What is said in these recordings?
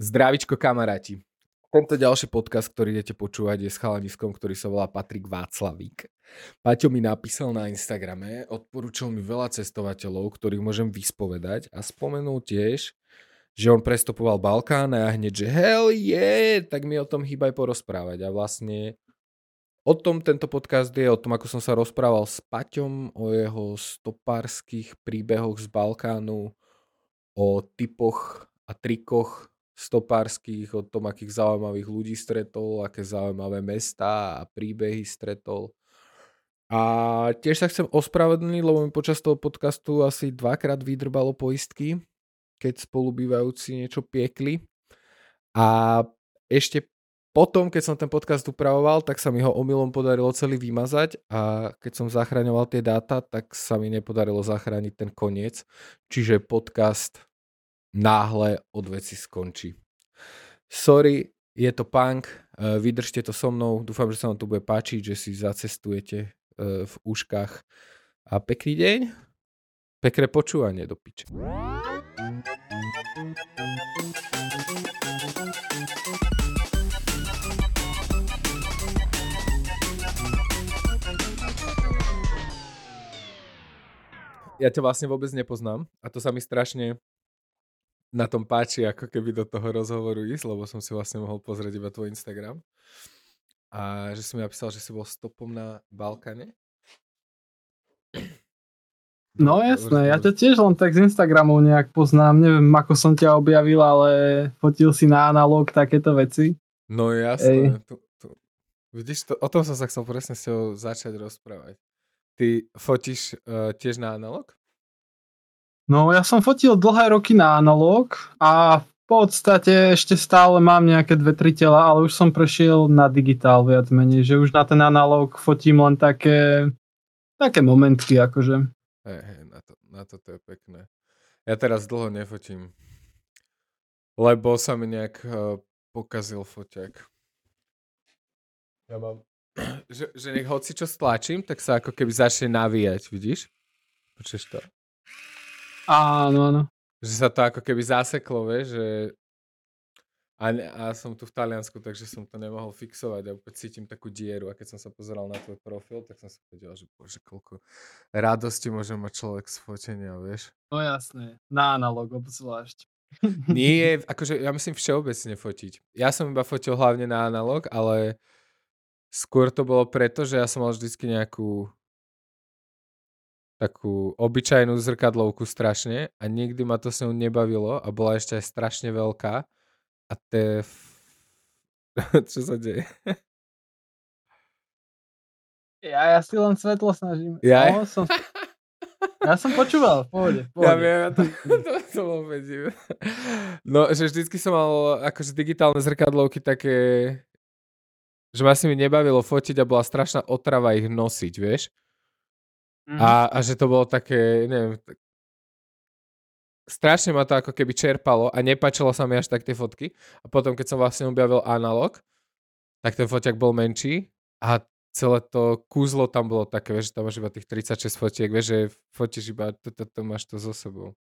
Zdravičko kamaráti. Tento ďalší podcast, ktorý idete počúvať, je s chalaniskom, ktorý sa volá Patrik Václavík. Paťo mi napísal na Instagrame, odporúčal mi veľa cestovateľov, ktorých môžem vyspovedať a spomenul tiež, že on prestopoval Balkán a ja hneď, že hell yeah, tak mi o tom chýba aj porozprávať. A vlastne o tom tento podcast je, o tom, ako som sa rozprával s Paťom, o jeho stopárskych príbehoch z Balkánu, o typoch a trikoch stopárskych, o tom, akých zaujímavých ľudí stretol, aké zaujímavé mesta a príbehy stretol. A tiež sa chcem ospravedlniť, lebo mi počas toho podcastu asi dvakrát vydrbalo poistky, keď spolubývajúci niečo piekli. A ešte potom, keď som ten podcast upravoval, tak sa mi ho omylom podarilo celý vymazať a keď som zachraňoval tie dáta, tak sa mi nepodarilo zachrániť ten koniec. Čiže podcast náhle od veci skončí. Sorry, je to punk, e, vydržte to so mnou, dúfam, že sa vám to bude páčiť, že si zacestujete e, v úškach a pekný deň, pekné počúvanie do piče. Ja ťa vlastne vôbec nepoznám a to sa mi strašne na tom páči, ako keby do toho rozhovoru ísť, lebo som si vlastne mohol pozrieť iba tvoj Instagram. A že si mi napísal, že si bol stopom na Balkáne. No jasné, ja ťa tiež len tak z Instagramu nejak poznám, neviem ako som ťa objavil, ale fotil si na analóg takéto veci. No jasné, tu, tu. vidíš, to, o tom som sa chcel presne s tebou začať rozprávať. Ty fotíš uh, tiež na analóg? No ja som fotil dlhé roky na analóg a v podstate ešte stále mám nejaké dve, tri tela, ale už som prešiel na digitál viac menej, že už na ten analóg fotím len také, také momentky akože. Hej, hej, na, to, na to to je pekné. Ja teraz dlho nefotím, lebo sa mi nejak uh, pokazil foťak. Ja mám, že, že nech hoci čo stlačím, tak sa ako keby začne navíjať, vidíš? Počuješ to? Áno, áno. Že sa to ako keby zaseklo, vieš, že a, a som tu v Taliansku, takže som to nemohol fixovať a opäť cítim takú dieru a keď som sa pozeral na tvoj profil, tak som sa vedel, že bože, koľko radosti môže mať človek z fotenia, vieš. No jasné, na analog obzvlášť. Nie, akože ja myslím všeobecne fotiť. Ja som iba fotil hlavne na analog, ale skôr to bolo preto, že ja som mal vždycky nejakú takú obyčajnú zrkadlovku strašne a nikdy ma to s ňou nebavilo a bola ešte aj strašne veľká a to je... Čo sa deje? Ja, ja si len svetlo snažím. Ja? No, som... Ja som počúval, v pohode, v pohode. Ja viem, ja to, to, to bol vedím. No, že vždycky som mal akože digitálne zrkadlovky také, že ma si mi nebavilo fotiť a bola strašná otrava ich nosiť, vieš. Mm-hmm. A, a že to bolo také, neviem, tak... strašne ma to ako keby čerpalo a nepačilo sa mi až tak tie fotky. A potom, keď som vlastne objavil analog, tak ten foťak bol menší a celé to kúzlo tam bolo také, vieš, že tam máš iba tých 36 fotiek, vieš, že fotíš iba, to, to, to máš to so sebou.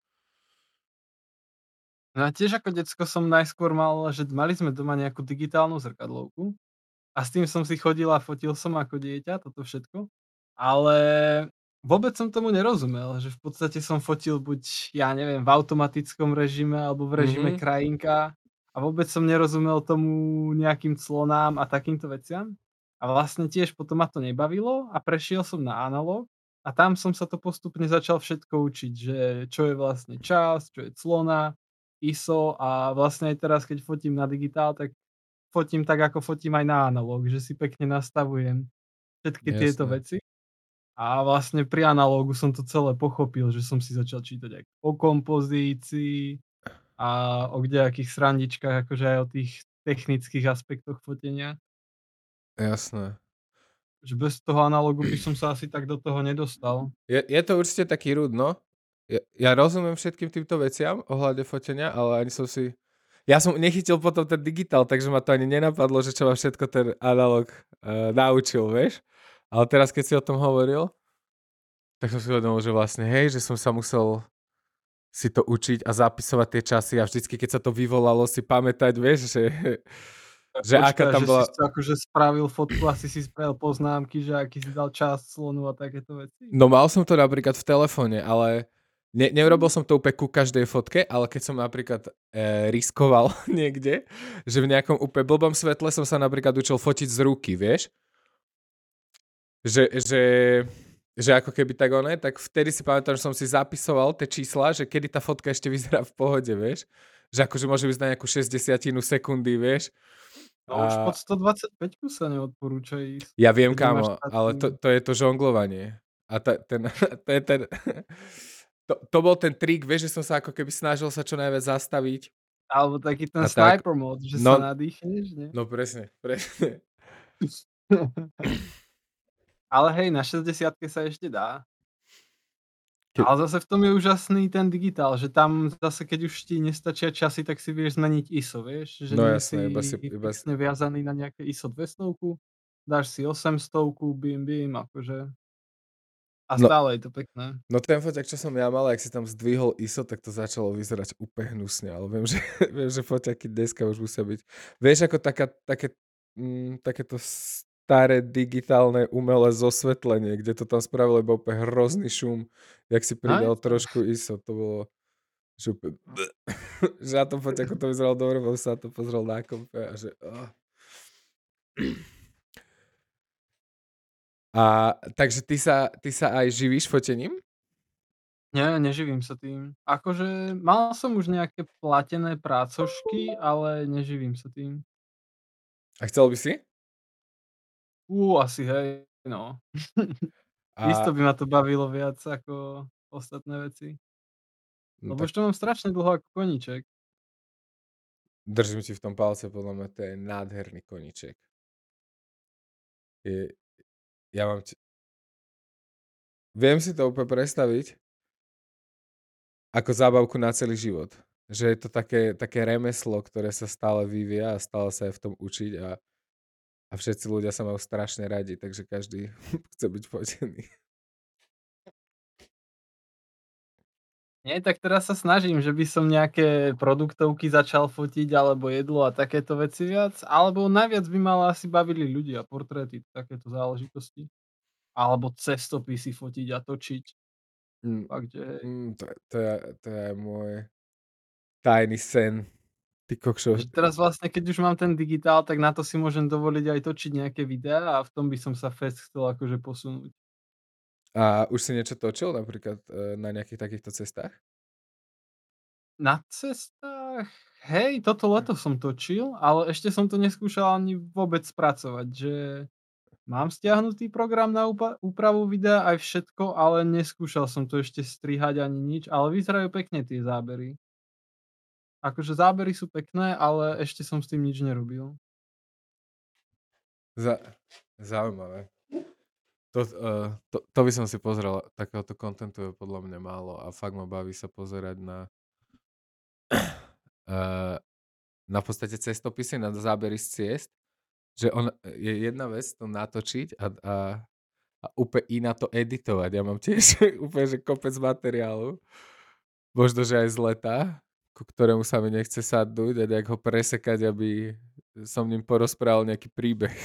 No a tiež ako decko som najskôr mal, že mali sme doma nejakú digitálnu zrkadlovku a s tým som si chodil a fotil som ako dieťa, toto všetko. Ale Vôbec som tomu nerozumel, že v podstate som fotil buď, ja neviem, v automatickom režime alebo v režime mm-hmm. krajinka a vôbec som nerozumel tomu nejakým clonám a takýmto veciam. A vlastne tiež potom ma to nebavilo a prešiel som na analog a tam som sa to postupne začal všetko učiť, že čo je vlastne čas, čo je clona, ISO a vlastne aj teraz, keď fotím na digitál, tak fotím tak, ako fotím aj na analog, že si pekne nastavujem všetky Jasne. tieto veci. A vlastne pri analógu som to celé pochopil, že som si začal čítať aj o kompozícii a o kdejakých srandičkách, akože aj o tých technických aspektoch fotenia. Jasné. Že bez toho analógu by som sa asi tak do toho nedostal. Je, je to určite taký rúd, no. Ja, ja rozumiem všetkým týmto veciam ohľade fotenia, ale ani som si... Ja som nechytil potom ten digitál, takže ma to ani nenapadlo, že čo ma všetko ten analóg uh, naučil, vieš. Ale teraz, keď si o tom hovoril, tak som si uvedomil, že vlastne hej, že som sa musel si to učiť a zapisovať tie časy a vždycky, keď sa to vyvolalo, si pamätať, vieš, že, že Počkaj, aká tam že bola... si akože spravil fotku, asi si spravil poznámky, že aký si dal čas slonu a takéto veci? No mal som to napríklad v telefóne, ale ne, neurobil som to úplne ku každej fotke, ale keď som napríklad e, riskoval niekde, že v nejakom úplne blbom svetle som sa napríklad učil fotiť z ruky, vieš? Že, že že ako keby tak oné, tak vtedy si pamätám, že som si zapisoval tie čísla, že kedy tá fotka ešte vyzerá v pohode, vieš. Že akože môže vyzerať nejakú 60 sekundy, vieš. No a... už pod 125 sa neodporúča ísť. Ja viem, kámo, ale to, to je to žonglovanie. A ta, ten, to je ten... To, to bol ten trik, vieš, že som sa ako keby snažil sa čo najviac zastaviť. Alebo taký ten sniper tak, mod, že no, sa nadýchneš, nie? No presne, presne. Ale hej, na 60 sa ešte dá. Ke... Ale zase v tom je úžasný ten digitál, že tam zase keď už ti nestačia časy, tak si vieš zmeniť ISO, vieš? Že no jasné, si iba si... Iba viazaný na nejaké ISO 200, dáš si 800, bim bim, akože... A no, stále je to pekné. No ten foťak, čo som ja mal, ak si tam zdvihol ISO, tak to začalo vyzerať úplne hnusne, ale viem, že, viem, že foťaky dneska už musia byť. Vieš, ako taká, také, mm, takéto staré digitálne umelé zosvetlenie, kde to tam spravilo iba úplne hrozný šum, jak si pridal Aj. trošku ISO, to bolo že, úplne, že na tom foťaku to vyzeralo dobre, bo sa to pozrel na kompe a že oh. A takže ty sa, ty sa aj živíš fotením? Nie, neživím sa tým. Akože mal som už nejaké platené prácošky, ale neživím sa tým. A chcel by si? Ú, asi hej, no. A... Isto by ma to bavilo viac ako ostatné veci. No Lebo tak... už to mám strašne dlho ako koníček. Držím si v tom palce, podľa mňa to je nádherný koníček. Je, ja mám... Či... Viem si to úplne predstaviť ako zábavku na celý život. Že je to také, také remeslo, ktoré sa stále vyvíja a stále sa je v tom učiť a a všetci ľudia sa majú strašne radi, takže každý chce byť fotený. Nie, tak teraz sa snažím, že by som nejaké produktovky začal fotiť, alebo jedlo a takéto veci viac, alebo najviac by ma asi bavili ľudia, portréty, takéto záležitosti. Alebo cestopisy fotiť a točiť. Mm, Fakt, že. Mm, to, to, je, to je môj tajný sen. Ty kokšo. Teraz vlastne, keď už mám ten digitál, tak na to si môžem dovoliť aj točiť nejaké videá a v tom by som sa fest chcel akože posunúť. A už si niečo točil napríklad e, na nejakých takýchto cestách? Na cestách? Hej, toto leto som točil, ale ešte som to neskúšal ani vôbec spracovať, že mám stiahnutý program na úpravu videa aj všetko, ale neskúšal som to ešte strihať ani nič, ale vyzerajú pekne tie zábery. Akože zábery sú pekné, ale ešte som s tým nič nerobil. Za, zaujímavé. To, uh, to, to by som si pozrel, takéhoto kontentu je podľa mňa málo a fakt ma baví sa pozerať na uh, na podstate cestopisy, na zábery z ciest, že on, je jedna vec to natočiť a, a, a úplne iná to editovať. Ja mám tiež úplne, že kopec materiálu, možno, že aj z leta, ku ktorému sa mi nechce sadnúť a nejak ho presekať, aby som ním porozprával nejaký príbeh.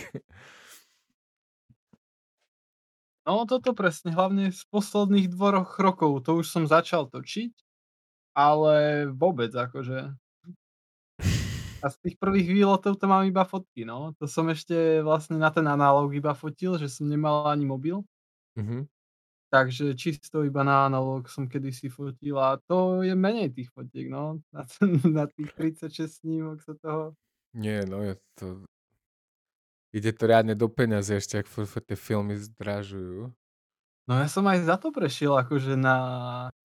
No toto presne, hlavne z posledných dvoch rokov, to už som začal točiť, ale vôbec akože. A z tých prvých výletov to mám iba fotky, no. To som ešte vlastne na ten analóg iba fotil, že som nemal ani mobil. Mm-hmm. Takže čisto iba na analóg som kedysi fotil a to je menej tých fotiek, no. Na, na tých 36 snímok sa toho... Nie, no je to... Ide to riadne do peňazí ešte, ak tie filmy zdražujú. No ja som aj za to prešiel akože na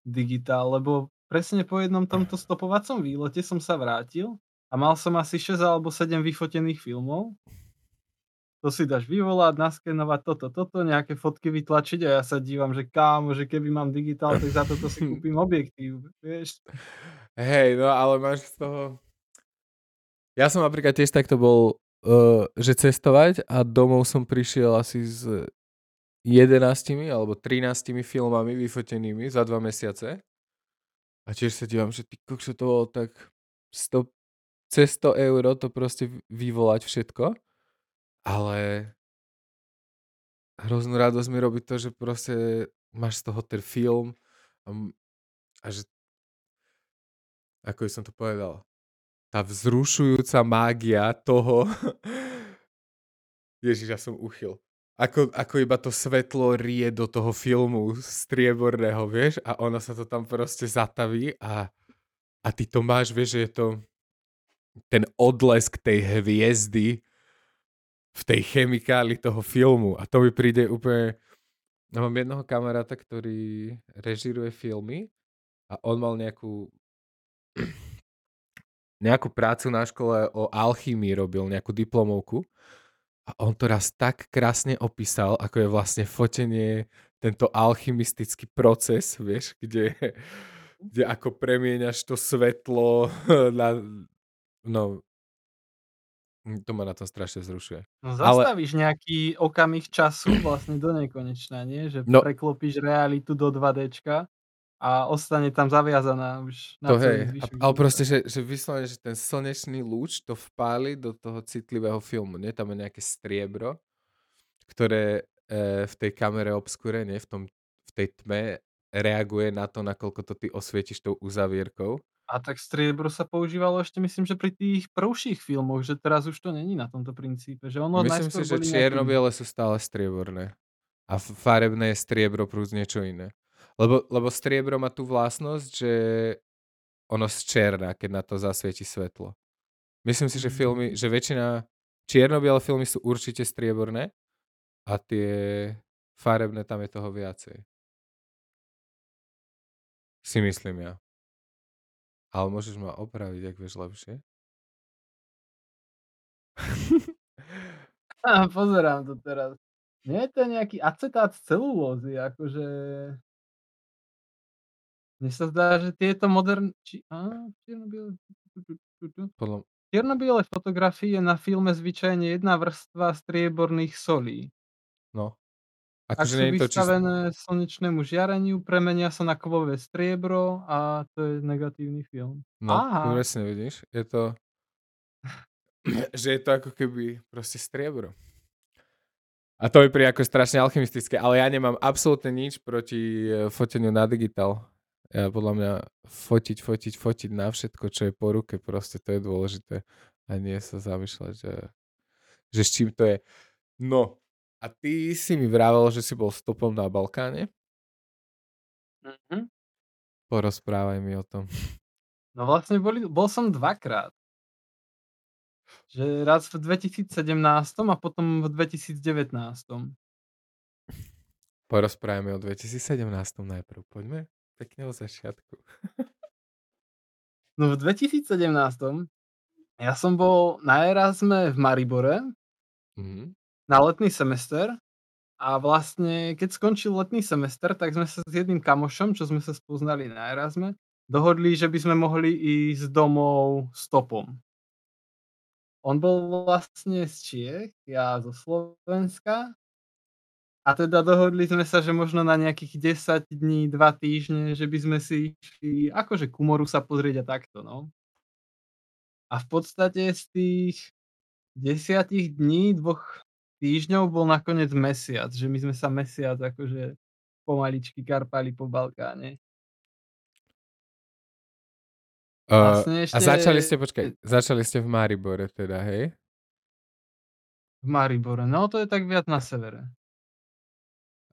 digitál, lebo presne po jednom tomto stopovacom výlete som sa vrátil a mal som asi 6 alebo 7 vyfotených filmov to si dáš vyvolať, naskenovať toto, toto, nejaké fotky vytlačiť a ja sa dívam, že kámo, že keby mám digitál, tak za toto si kúpim objektív, vieš. Hej, no ale máš z toho... Ja som napríklad tiež takto bol, uh, že cestovať a domov som prišiel asi s 11 alebo 13 filmami vyfotenými za dva mesiace. A tiež sa dívam, že ty kokšo to bolo tak 100, cez 100 eur to proste vyvolať všetko. Ale hroznú radosť mi robí to, že proste máš z toho ten film a, že ako som to povedal, tá vzrušujúca mágia toho Ježiš, ja som uchyl. Ako, ako iba to svetlo rie do toho filmu strieborného, vieš, a ono sa to tam proste zataví a, a ty to máš, vieš, že je to ten odlesk tej hviezdy v tej chemikáli toho filmu. A to mi príde úplne... Ja mám jednoho kamaráta, ktorý režiruje filmy a on mal nejakú nejakú prácu na škole o alchymii robil, nejakú diplomovku. A on to raz tak krásne opísal, ako je vlastne fotenie, tento alchymistický proces, vieš, kde, kde ako premieňaš to svetlo na, no, to ma na tom strašne vzrušuje. No zastavíš Ale... nejaký okamih času vlastne do nekonečna, nie? Že no, preklopíš realitu do 2Dčka a ostane tam zaviazaná už na to hej, ale proste, že, že vyslovene, že ten slnečný lúč to vpáli do toho citlivého filmu, nie? Tam je nejaké striebro, ktoré e, v tej kamere obskúre, nie? V, tom, v tej tme reaguje na to, nakoľko to ty osvietiš tou uzavierkou. A tak striebro sa používalo ešte myslím, že pri tých prvších filmoch, že teraz už to není na tomto princípe. Že ono myslím si, že čierno-biele sú stále strieborné. A farebné je striebro plus niečo iné. Lebo, lebo striebro má tú vlastnosť, že ono zčerná, keď na to zasvieti svetlo. Myslím si, že filmy, že väčšina čierno-biele filmy sú určite strieborné a tie farebné tam je toho viacej. Si myslím ja. Ale môžeš ma opraviť, ak vieš lepšie. pozerám to teraz. Nie je to nejaký acetát celulózy, akože mne sa zdá, že tieto modern... Či... Á, čierno-biele... Podľa... Čierno-biele fotografie na filme zvyčajne jedna vrstva strieborných solí. No. Ak sú nie to vystavené čist... slnečnému žiareniu, premenia sa na kovové striebro a to je negatívny film. No, Aha. presne vidíš. Je to... že je to ako keby proste striebro. A to je pri ako strašne alchymistické, ale ja nemám absolútne nič proti e, foteniu na digitál ja, podľa mňa fotiť, fotiť, fotiť na všetko, čo je po ruke, proste to je dôležité. A nie sa zamýšľať, že, že s čím to je. No, a ty si mi vravel, že si bol stopom na Balkáne? Mm-hmm. Porozprávaj mi o tom. No vlastne boli, bol som dvakrát. Že raz v 2017 a potom v 2019. Porozprávajme o 2017 najprv, poďme pekne od začiatku. No v 2017 ja som bol na Erasme v Maribore mm-hmm. Na letný semester a vlastne keď skončil letný semester, tak sme sa s jedným kamošom, čo sme sa spoznali na Erasme, dohodli, že by sme mohli ísť domov stopom. On bol vlastne z Čiech, ja zo Slovenska a teda dohodli sme sa, že možno na nejakých 10 dní, 2 týždne, že by sme si išli akože ku moru sa pozrieť a takto, no. A v podstate z tých desiatich dní, dvoch týždňov bol nakoniec mesiac, že my sme sa mesiac akože pomaličky karpali po Balkáne. Uh, ešte... A začali ste, počkaj, začali ste v Maribore teda, hej? V Maribore, no to je tak viac na severe.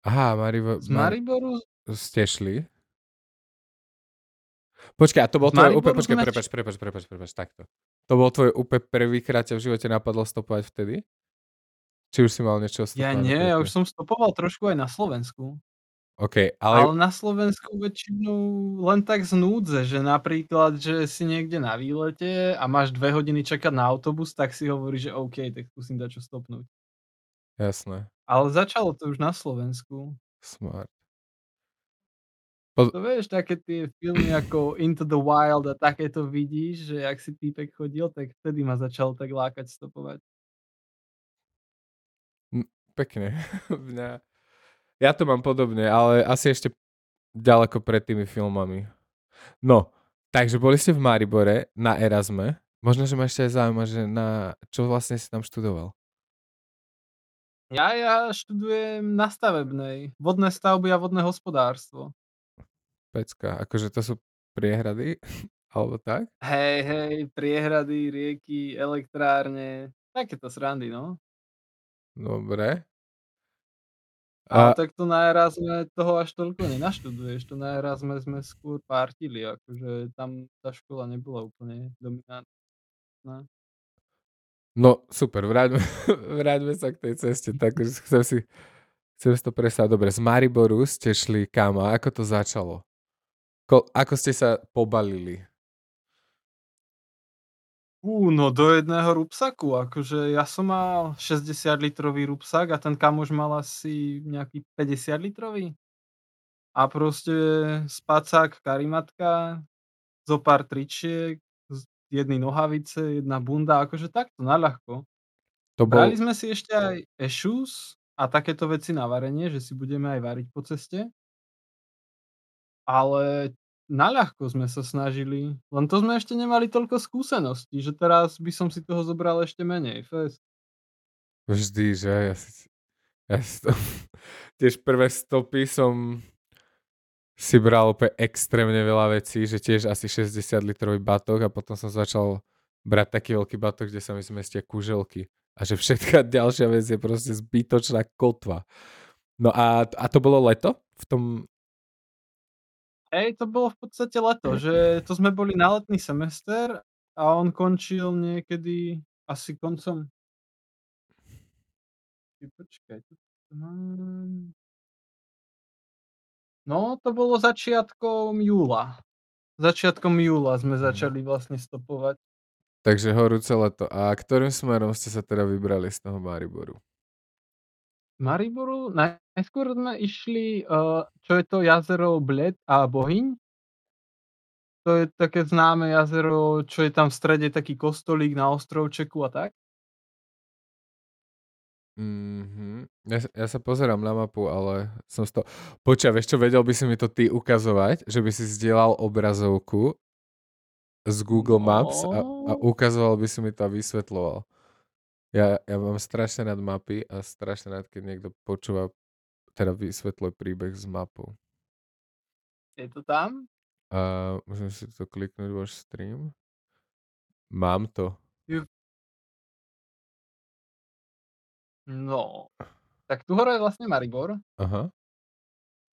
Aha, Maribo... Z Mariboru? Ste šli? Počkaj, a to bol tvoj úplne... Počkaj, prepač, prepač, prepač, prepač, takto. To bol tvoj úplne prvýkrát ťa v živote napadlo stopovať vtedy? Či už si mal niečo? Ja nie, ja už som stopoval trošku aj na Slovensku. OK, ale... Ale na Slovensku väčšinou len tak z núdze, že napríklad, že si niekde na výlete a máš dve hodiny čakať na autobus, tak si hovoríš, že OK, tak skúsim dať čo stopnúť. Jasné. Ale začalo to už na Slovensku. Smart. Po... To vieš, také tie filmy ako Into the Wild a takéto vidíš, že ak si týpek chodil, tak vtedy ma začal tak lákať stopovať. Pekne. Ja to mám podobne, ale asi ešte ďaleko pred tými filmami. No, takže boli ste v Maribore na Erasme. Možno, že ma ešte aj zaujíma, že na čo vlastne si tam študoval? Ja ja študujem na stavebnej. Vodné stavby a vodné hospodárstvo. Pecka. Akože to sú priehrady? Alebo tak? Hej, hej, priehrady, rieky, elektrárne, takéto srandy, no. Dobre. Ale A tak to na Erasme toho až toľko nenaštuduješ, to na Erasme sme skôr pártili, akože tam tá škola nebola úplne dominantná. No super, vráťme, vráťme sa k tej ceste. Tak chcem si, chcem si to predstaviť. Dobre, z Mariboru ste šli kam a ako to začalo? Ko, ako ste sa pobalili? Fú, no do jedného rúbsaku, akože ja som mal 60 litrový rúbsak a ten kamoš mal asi nejaký 50 litrový. A proste spacák, karimatka, zo pár tričiek, jedny nohavice, jedna bunda, akože takto naľahko. To Brali bol, sme si ešte aj ešus a takéto veci na varenie, že si budeme aj variť po ceste. Ale naľahko sme sa snažili, len to sme ešte nemali toľko skúseností, že teraz by som si toho zobral ešte menej, fest. vždy, že ja si, ja si to, tiež prvé stopy som si bral úplne extrémne veľa vecí, že tiež asi 60 litrový batok a potom som začal brať taký veľký batok, kde sa mi zmestia kuželky. A že všetká ďalšia vec je proste zbytočná kotva. No a, a to bolo leto? V tom... Hej, to bolo v podstate leto, že to sme boli na letný semester a on končil niekedy asi koncom počkaj, tu to mám No, to bolo začiatkom júla. Začiatkom júla sme Mhm. začali vlastne stopovať. Takže horúce leto. A ktorým smerom ste sa teda vybrali z toho Mariboru? Mariboru najskôr sme išli, uh, čo je to jazero Bled a Bohyň. To je také známe jazero, čo je tam v strede taký kostolík na ostrovčeku a tak. Mhm. Ja, sa- ja sa pozerám na mapu, ale som z toho... Počia, vieš čo, vedel by si mi to ty ukazovať, že by si zdieľal obrazovku z Google Maps a, a No. ukazoval by si mi to a vysvetloval. Ja, ja mám strašne rád mapy a strašne rád, keď niekto počúva, teda vysvetľuje príbeh s mapou. Je to tam? A môžem si to kliknúť váš stream? Mám to. No. Tak tu hore je vlastne Maribor Aha.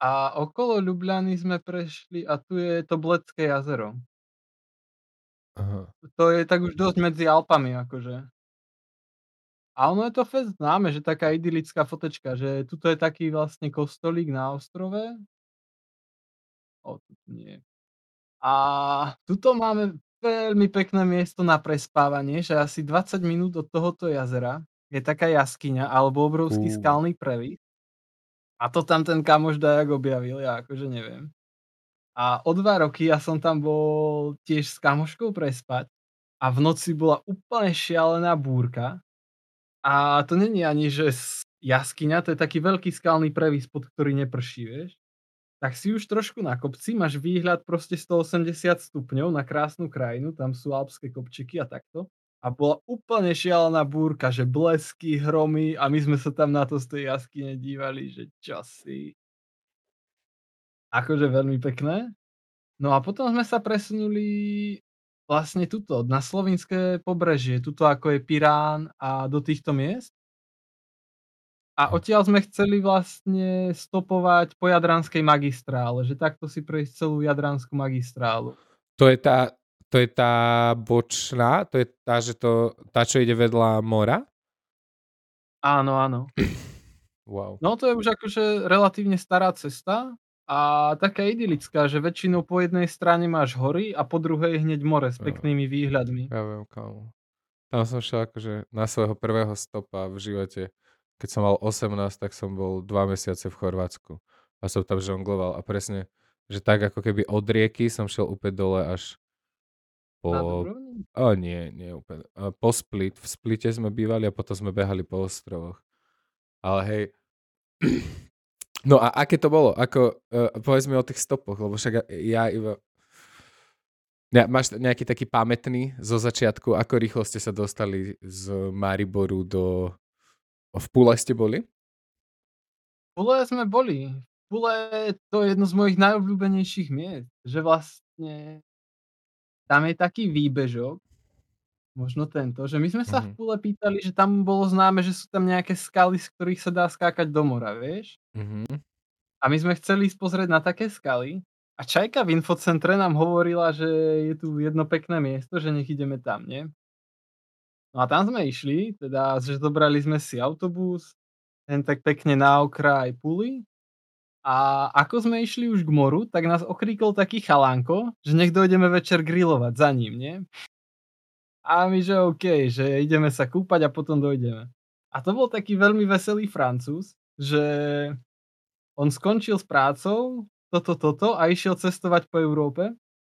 a okolo Ľubľany sme prešli a tu je to Bledské jazero. Aha. To je tak už dosť medzi Alpami akože. A ono je to fest známe, že taká idylická fotečka, že tuto je taký vlastne kostolík na ostrove. O, tu nie. A tuto máme veľmi pekné miesto na prespávanie, že asi 20 minút od tohoto jazera je taká jaskyňa alebo obrovský Fú. skalný previs. A to tam ten kamoš dajak objavil, ja akože neviem. A o dva roky ja som tam bol tiež s kamoškou prespať a v noci bola úplne šialená búrka. A to není ani, že jaskyňa, to je taký veľký skalný previs, pod ktorý neprší, vieš. Tak si už trošku na kopci, máš výhľad proste 180 stupňov na krásnu krajinu, tam sú alpské kopčiky a takto. A bola úplne šialená búrka, že blesky, hromy a my sme sa tam na to z tej jaskyne dívali, že čo si. Akože veľmi pekné. No a potom sme sa presunuli vlastne tuto, na slovinské pobrežie, tuto ako je Pirán a do týchto miest. A odtiaľ sme chceli vlastne stopovať po Jadranskej magistrále, že takto si prejsť celú Jadranskú magistrálu. To je tá, to je tá bočná, to je tá, že to, tá, čo ide vedľa mora? Áno, áno. Wow. No to je už akože relatívne stará cesta a taká idylická, že väčšinou po jednej strane máš hory a po druhej hneď more s peknými výhľadmi. Ja viem, kámo. Tam som šiel akože na svojho prvého stopa v živote. Keď som mal 18, tak som bol dva mesiace v Chorvátsku. A som tam žongloval. A presne, že tak ako keby od rieky som šiel úplne dole až po... O nie, nie úplne. A po Split. V Splite sme bývali a potom sme behali po ostrovoch. Ale hej. No a aké to bolo? Ako, uh, povedz mi o tých stopoch, lebo však ja iba Ja, máš nejaký taký pamätný zo začiatku, ako rýchlo ste sa dostali z Mariboru do... V Pule ste boli? V Pule sme boli. V Pule to je jedno z mojich najobľúbenejších miest, že vlastne tam je taký výbežok, možno tento, že my sme sa v Mhm. Pule pýtali, že tam bolo známe, že sú tam nejaké skaly, z ktorých sa dá skákať do mora, vieš? Mhm. A my sme chceli ísť pozrieť na také skaly a Čajka v infocentre nám hovorila, že je tu jedno pekné miesto, že nech ideme tam, nie? No a tam sme išli, teda, že zobrali sme si autobus, len tak pekne na okraj Puly a ako sme išli už k moru, tak nás okríkol taký chalánko, že nech dojdeme večer grilovať za ním, nie? A my, že OK, že ideme sa kúpať a potom dojdeme. A to bol taký veľmi veselý Francúz, že on skončil s prácou, toto, toto a išiel cestovať po Európe.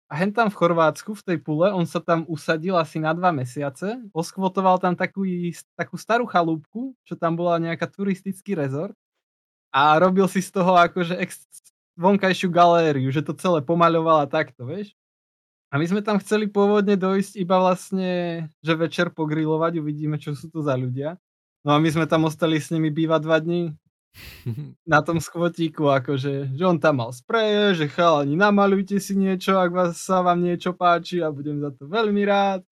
A hen tam v Chorvátsku, v tej pule, on sa tam usadil asi na dva mesiace, oskvotoval tam takú, takú starú chalúbku, čo tam bola nejaká turistický rezort a robil si z toho akože ex, vonkajšiu galériu, že to celé pomaľoval a takto, vieš. A my sme tam chceli pôvodne dojsť iba vlastne, že večer pogrilovať, uvidíme, čo sú to za ľudia. No a my sme tam ostali s nimi bývať dva dní na tom skvotíku, akože, že on tam mal spreje, že chalani, namalujte si niečo, ak vás, sa vám niečo páči a budem za to veľmi rád.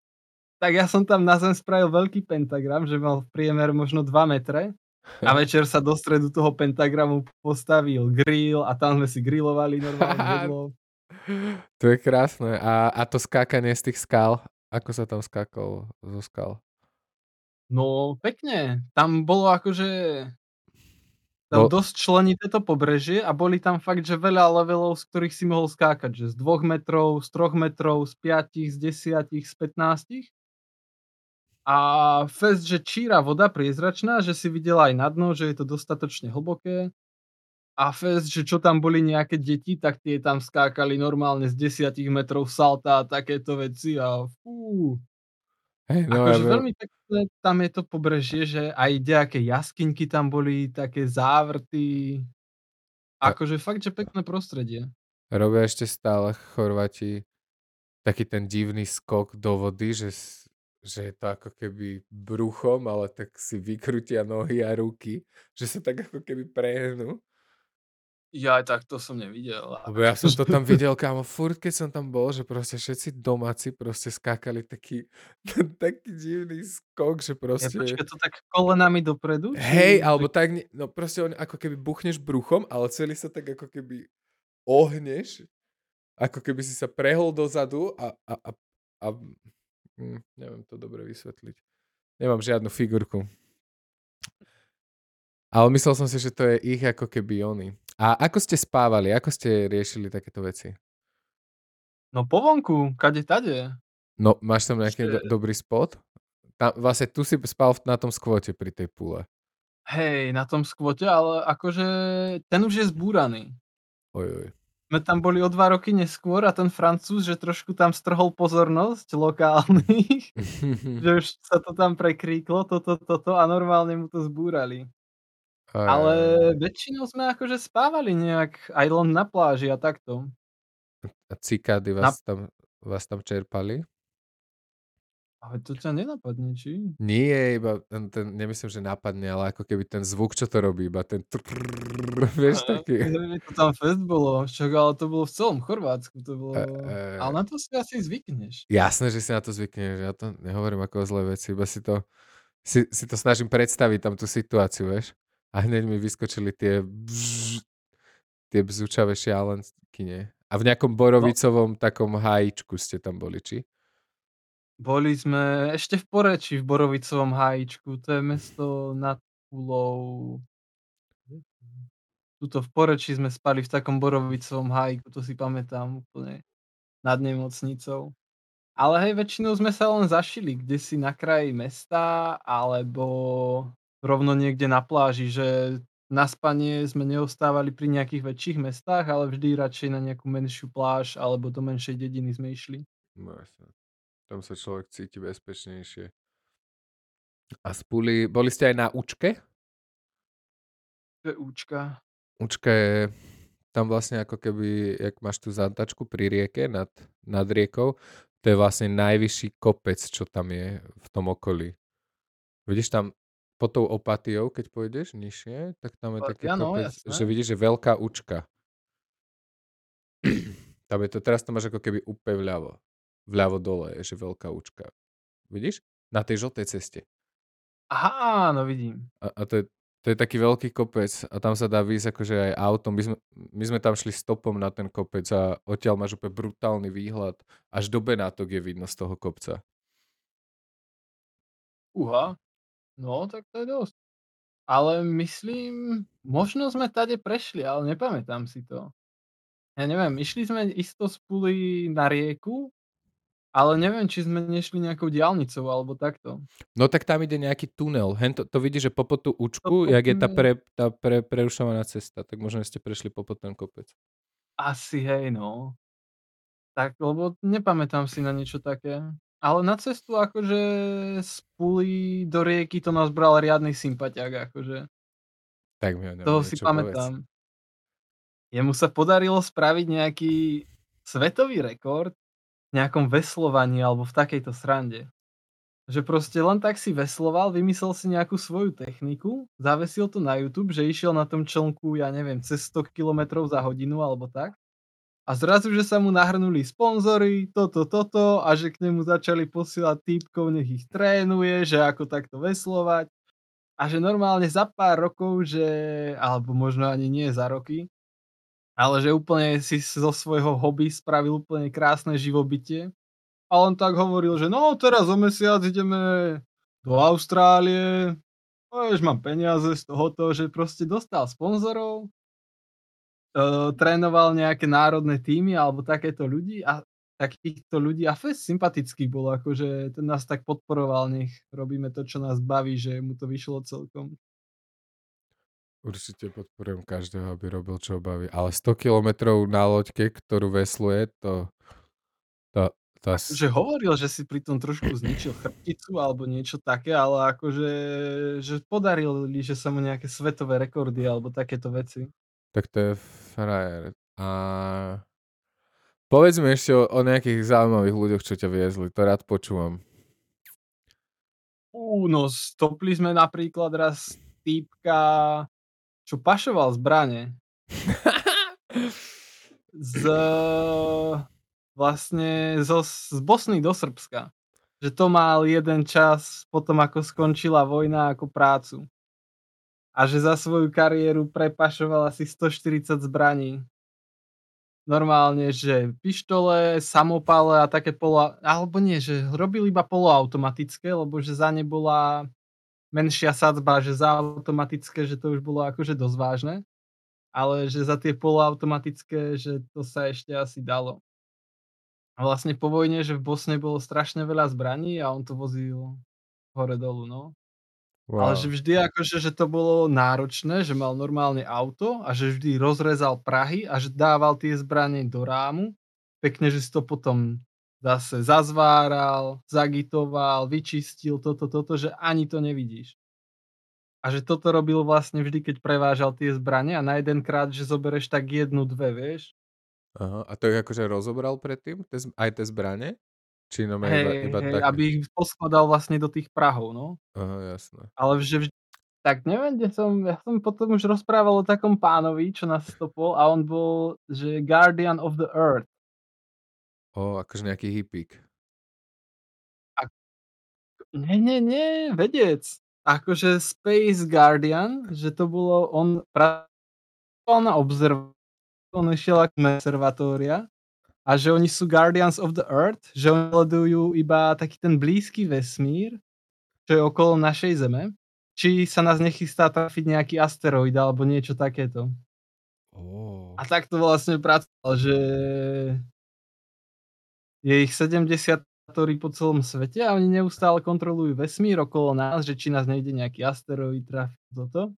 Tak ja som tam na zem spravil veľký pentagram, že mal v priemer možno 2 metre a večer sa do stredu toho pentagramu postavil grill a tam sme si grillovali normálne jedlo. To je krásne. A, a to skákanie z tých skal, ako sa tam skákalo zo skal? No pekne, tam bolo akože tam Bol- dosť členité to pobrežie a boli tam fakt, že veľa levelov, z ktorých si mohol skákať, že z 2 metrov, z 3 metrov, z 5, z 10, z 15. A fest, že číra voda priezračná, že si videl aj na dno, že je to dostatočne hlboké. A fest, že čo tam boli nejaké deti, tak tie tam skákali normálne z 10 metrov salta a takéto veci a fú. Hej, no, Akože ja veľmi pekné tam je to pobrežie, že aj nejaké jaskyňky tam boli, také závrty. Akože fakt, že pekné prostredie. Robia ešte stále Chorvati taký ten divný skok do vody, že, že je to ako keby bruchom, ale tak si vykrutia nohy a ruky, že sa tak ako keby prehnú. Ja aj tak to som nevidel. Lebo ja som to tam videl, kámo, furt keď som tam bol, že proste všetci domáci proste skákali taký, taký divný skok, že Ja, proste... počkaj, to tak kolenami dopredu? Hej, či- alebo tak, no proste on, ako keby buchneš bruchom, ale celý sa tak ako keby ohneš, ako keby si sa prehol dozadu a, a, a, a hm, neviem to dobre vysvetliť. Nemám žiadnu figurku. Ale myslel som si, že to je ich ako keby oni. A ako ste spávali? Ako ste riešili takéto veci? No po vonku, kade tade. No, máš tam nejaký Ešte- do- dobrý spot? Tam, vlastne tu si spal na tom skvote pri tej púle. Hej, na tom skvote, ale akože ten už je zbúraný. Oj, oj. Sme tam boli o dva roky neskôr a ten Francúz, že trošku tam strhol pozornosť lokálnych, že už sa to tam prekríklo, toto, toto a normálne mu to zbúrali. Aj, Ale aj. väčšinou sme akože spávali nejak aj len na pláži a takto. A cikády vás, tam, vás tam čerpali? Ale to ťa nenapadne, či? Nie, iba ten, nemyslím, že napadne, ale ako keby ten zvuk, čo to robí, iba ten trrrr, vieš, taký. To tam fest bolo, však ale to bolo v celom Chorvátsku, to bolo... E, e, Ale na to si asi zvykneš. Jasné, že si na to zvykneš, ja to nehovorím ako o zlé veci, iba si to, si, si to snažím predstaviť tam tú situáciu, vieš. A hneď mi vyskočili tie bzz, tie bzúčavé šialenky, nie? A v nejakom borovicovom takom hájičku ste tam boli, či? Boli sme ešte v Poreči, v Borovicovom hájičku, to je mesto nad Pulou. Tuto v Poreči sme spali v takom Borovicovom hájiku, to si pamätám úplne nad nemocnicou. Ale hej, väčšinou sme sa len zašili, kde si na kraji mesta, alebo rovno niekde na pláži, že na spanie sme neostávali pri nejakých väčších mestách, ale vždy radšej na nejakú menšiu pláž alebo do menšej dediny sme išli. No jasne. Tam sa človek cíti bezpečnejšie. A spuli, boli ste aj na Učke? Je účka. Učka je tam vlastne ako keby, jak máš tú zantačku pri rieke nad, nad riekou, to je vlastne najvyšší kopec, čo tam je v tom okolí. Vidíš tam pod tou opatiou, keď pôjdeš nižšie, tak tam je taký Opatia, no, kopec, jasné. že vidíš, že veľká učka. tam je to, teraz to máš ako keby úplne vľavo. Vľavo dole je, že veľká učka. Vidíš? Na tej žltej ceste. Aha, no vidím. A, a to, je, to je taký veľký kopec a tam sa dá výjsť akože aj autom. My sme, my sme tam šli stopom na ten kopec a odtiaľ máš úplne brutálny výhľad. Až do Benátok je vidno z toho kopca. Uha, no tak to je dosť. Ale myslím, možno sme tade prešli, ale nepamätám si to. Ja neviem, išli sme isto z Puly na rieku, ale neviem, či sme nešli nejakou diálnicou alebo takto. No tak tam ide nejaký tunel. Hen to, to vidíš, že popod tú To učku, jak je tá, pre, tá pre, prerušovaná cesta, tak možno ste prešli popod ten kopec. Asi hej, no. Tak, lebo nepamätám si na niečo také. Ale na cestu akože z Puly do rieky to nás bral riadny sympatiak, akože. Tak mi Toho si niečo povedz. pamätám. Jemu sa podarilo spraviť nejaký svetový rekord v nejakom veslovaní alebo v takejto srande. Že proste len tak si vesloval, vymyslel si nejakú svoju techniku, zavesil to na YouTube, že išiel na tom člnku, ja neviem, cez 100 km za hodinu alebo tak. A zrazu, že sa mu nahrnuli sponzory, toto, toto a že k nemu začali posielať týpkov, nech ich trénuje, že ako takto veslovať. A že normálne za pár rokov, že, alebo možno ani nie za roky, ale že úplne si zo svojho hobby spravil úplne krásne živobytie. A on tak hovoril, že no teraz o mesiac ideme do Austrálie, no, už mám peniaze z tohoto, že proste dostal sponzorov, uh, trénoval nejaké národné týmy alebo takéto ľudí a takýchto ľudí a fest sympatický bol, akože ten nás tak podporoval, nech robíme to, čo nás baví, že mu to vyšlo celkom. Určite podporujem každého, aby robil čo baví. Ale 100 kilometrov na loďke, ktorú vesluje, to... to, to Že hovoril, že si pri tom trošku zničil chrbticu alebo niečo také, ale akože že podarili, že sa mu nejaké svetové rekordy alebo takéto veci. tak to je frajer. A povedz mi ešte o, o nejakých zaujímavých ľuďoch, čo ťa viezli. To rád počúvam. Ú, no stopli sme napríklad raz týpka, čo pašoval zbrane z vlastne zo, z Bosny do Srbska. Že to mal jeden čas potom, ako skončila vojna, ako prácu. A že za svoju kariéru prepašoval asi 140 zbraní. Normálne, že pištole, samopale a také polo... Alebo nie, že robil iba poloautomatické, lebo že za ne bola menšia sadzba, že za automatické, že to už bolo akože dosť vážne. Ale že za tie poloautomatické, že to sa ešte asi dalo. A vlastne po vojne, že v Bosne bolo strašne veľa zbraní a on to vozil hore dolu, no. Wow. Ale že vždy akože, že to bolo náročné, že mal normálne auto a že vždy rozrezal Prahy a že dával tie zbranie do rámu. Pekne, že si to potom zase zazváral, zagitoval, vyčistil toto, toto, že ani to nevidíš. A že toto robil vlastne vždy, keď prevážal tie zbranie a na jeden krát, že zobereš tak jednu, dve, vieš. Aha. A to ich akože rozobral predtým? Aj tie zbrane? Či no iba, iba také? aby ich poskladal vlastne do tých Prahov, no. Aha, jasné. Ale že vždy, tak neviem, kde som, ja som potom už rozprával o takom pánovi, čo nás stopol a on bol, že Guardian of the Earth. O, akože nejaký hippík. Nie, nie, nie, vedec. Akože Space Guardian, že to bolo, on pracoval na observatóriu, on išiel ako observatória a že oni sú Guardians of the Earth, že oni sledujú iba taký ten blízky vesmír, čo je okolo našej Zeme, či sa nás nechystá trafiť nejaký asteroid alebo niečo takéto. Oh. A tak to vlastne pracoval, že je ich 70 ktorí po celom svete a oni neustále kontrolujú vesmír okolo nás, že či nás nejde nejaký asteroid trafiť toto.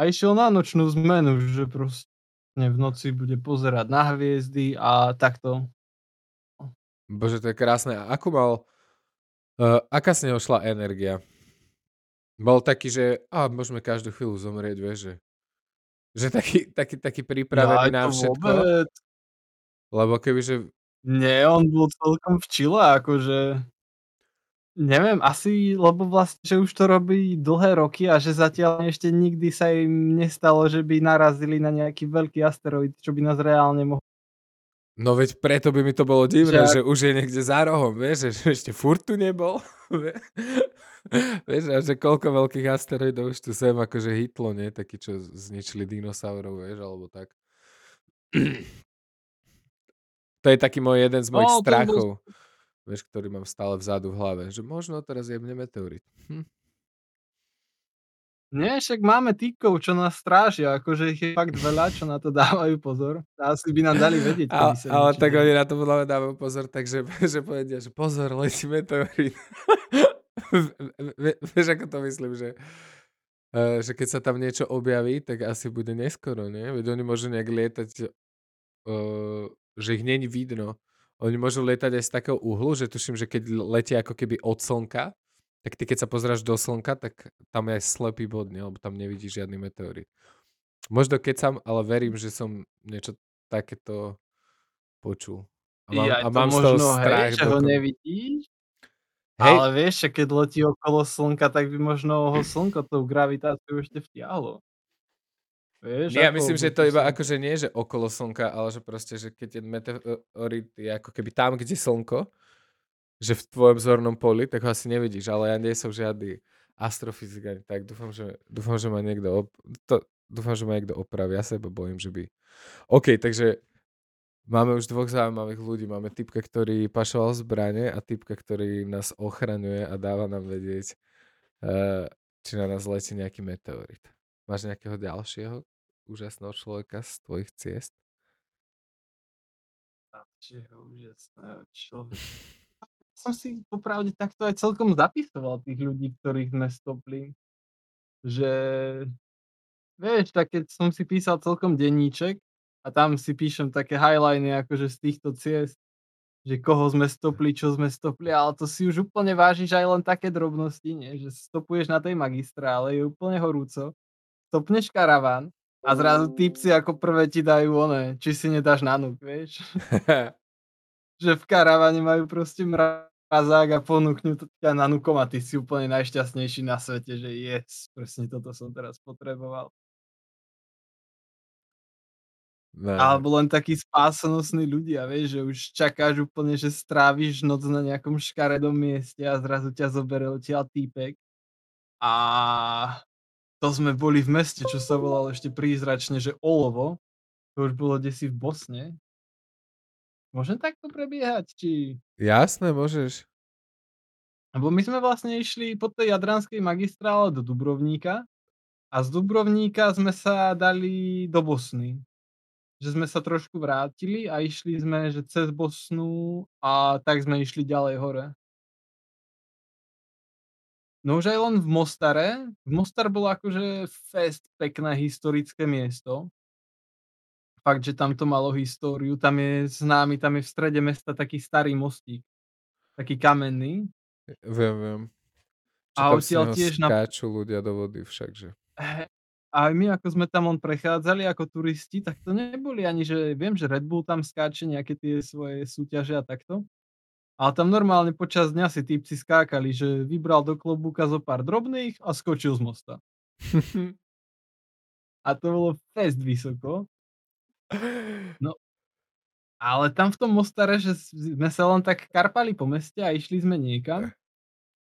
A išiel na nočnú zmenu, že proste v noci bude pozerať na hviezdy a takto. Bože, to je krásne. A ako mal... Uh, aká z neho šla energia? Bol taký, že a môžeme každú chvíľu zomrieť, vieš, že Že taký taký taký pripravený Jaj, na všetko? vôbec. Lebo kebyže Nie, on bol celkom v čile, akože neviem, asi lebo vlastne, že už to robí dlhé roky a že zatiaľ ešte nikdy sa im nestalo, že by narazili na nejaký veľký asteroid, čo by nás reálne mohol No veď preto by mi to bolo divné, Že že už je niekde za rohom, vieš, že ešte furt tu nebol. vieš, a že koľko veľkých asteroidov už tu sem akože hitlo, nie? Takí, čo zničili dinosaurov, vieš, alebo tak. To je taký môj jeden z mojich No, to bol strachov, vieš, ktorý mám stále vzadu v hlave, že možno teraz jebne meteorit. Hm. Nie, však máme týpkov, čo nás strážia, akože ich je fakt veľa, čo na to dávajú pozor. Asi by nám dali vedieť, A, ale tak oni na to podľa mňa dávajú pozor, takže že povedia, že pozor, letí meteorit. Vieš, ako to myslím, že, eh, že keď sa tam niečo objaví, tak asi bude neskoro, nie? Veď oni môžu nejak lietať, eh, že ich není vidno. Oni môžu lietať aj z takého uhlu, že tuším, že keď letia ako keby od slnka, tak ty keď sa pozráš do slnka, tak tam je aj slepý bod, nie? lebo tam nevidíš žiadny meteorit. Možno keď som, ale verím, že som niečo takéto počul. A mám, Jaj, a to mám z toho možno, strach. hej, že ho nevidíš, Hej, ale vieš, že keď letí okolo slnka, tak by možno ho slnko tou gravitáciou ešte vtiahlo. Vieš, nie, ja myslím, že to iba akože nie, že okolo slnka, ale že proste, že keď ten meteorit je ako keby tam, kde slnko, že v tvojom zornom poli, tak ho asi nevidíš, ale ja nie som žiadny astrofyzik ani tak. Dúfam, že, dúfam, že ma niekto op- to, dúfam, že ma niekto opraví. Ja sa iba bojím, že by... OK, takže máme už dvoch zaujímavých ľudí. Máme typka, ktorý pašoval zbranie a typka, ktorý nás ochraňuje a dáva nám vedieť, uh, či na nás letí nejaký meteorit. Máš nejakého ďalšieho úžasného človeka z tvojich ciest? Čiže úžasného človeka. Som si popravde takto aj celkom zapisoval tých ľudí, ktorých sme stopli. Že vieš, tak keď som si písal celkom denníček a tam si píšem také highliny akože z týchto ciest, že koho sme stopli, čo sme stopli, ale to si už úplne vážiš aj len také drobnosti, nie? že stopuješ na tej magistrále, je úplne horúco, stopneš karaván a zrazu típci ako prvé ti dajú one, či si nedáš nanúk, vieš? že v karavane majú proste mrazák a ponúknú to ťa nanúkom a ty si úplne najšťastnejší na svete, že yes, presne toto som teraz potreboval. no, Alebo len takí spásonosní ľudia, vieš, že už čakáš úplne, že stráviš noc na nejakom škaredom mieste a zrazu ťa zoberie odtiaľ týpek. A to sme boli v meste, čo sa volalo ešte prízračne, že Olovo. To už bolo desi v Bosne. Môžem takto prebiehať, či... Jasné, môžeš. Lebo my sme vlastne išli po tej Jadranskej magistrále do Dubrovníka a z Dubrovníka sme sa dali do Bosny. Že sme sa trošku vrátili a išli sme, že cez Bosnu a tak sme išli ďalej hore. No už aj len v Mostare. V Mostar bolo akože fest pekné historické miesto. Fakt, že tam to malo históriu. Tam je známy, tam je v strede mesta taký starý mostík. Taký kamenný. Viem, viem. Čo A odtiaľ tiež na- ľudia do vody však, že... He a my, ako sme tam on prechádzali ako turisti, tak to neboli ani, že viem, že Red Bull tam skáče nejaké tie svoje súťaže a takto. Ale tam normálne počas dňa si típci skákali, že vybral do klobúka zo pár drobných a skočil z mosta. A to bolo fest vysoko. No. Ale tam v tom Mostare, že sme sa len tak karpali po meste a išli sme niekam.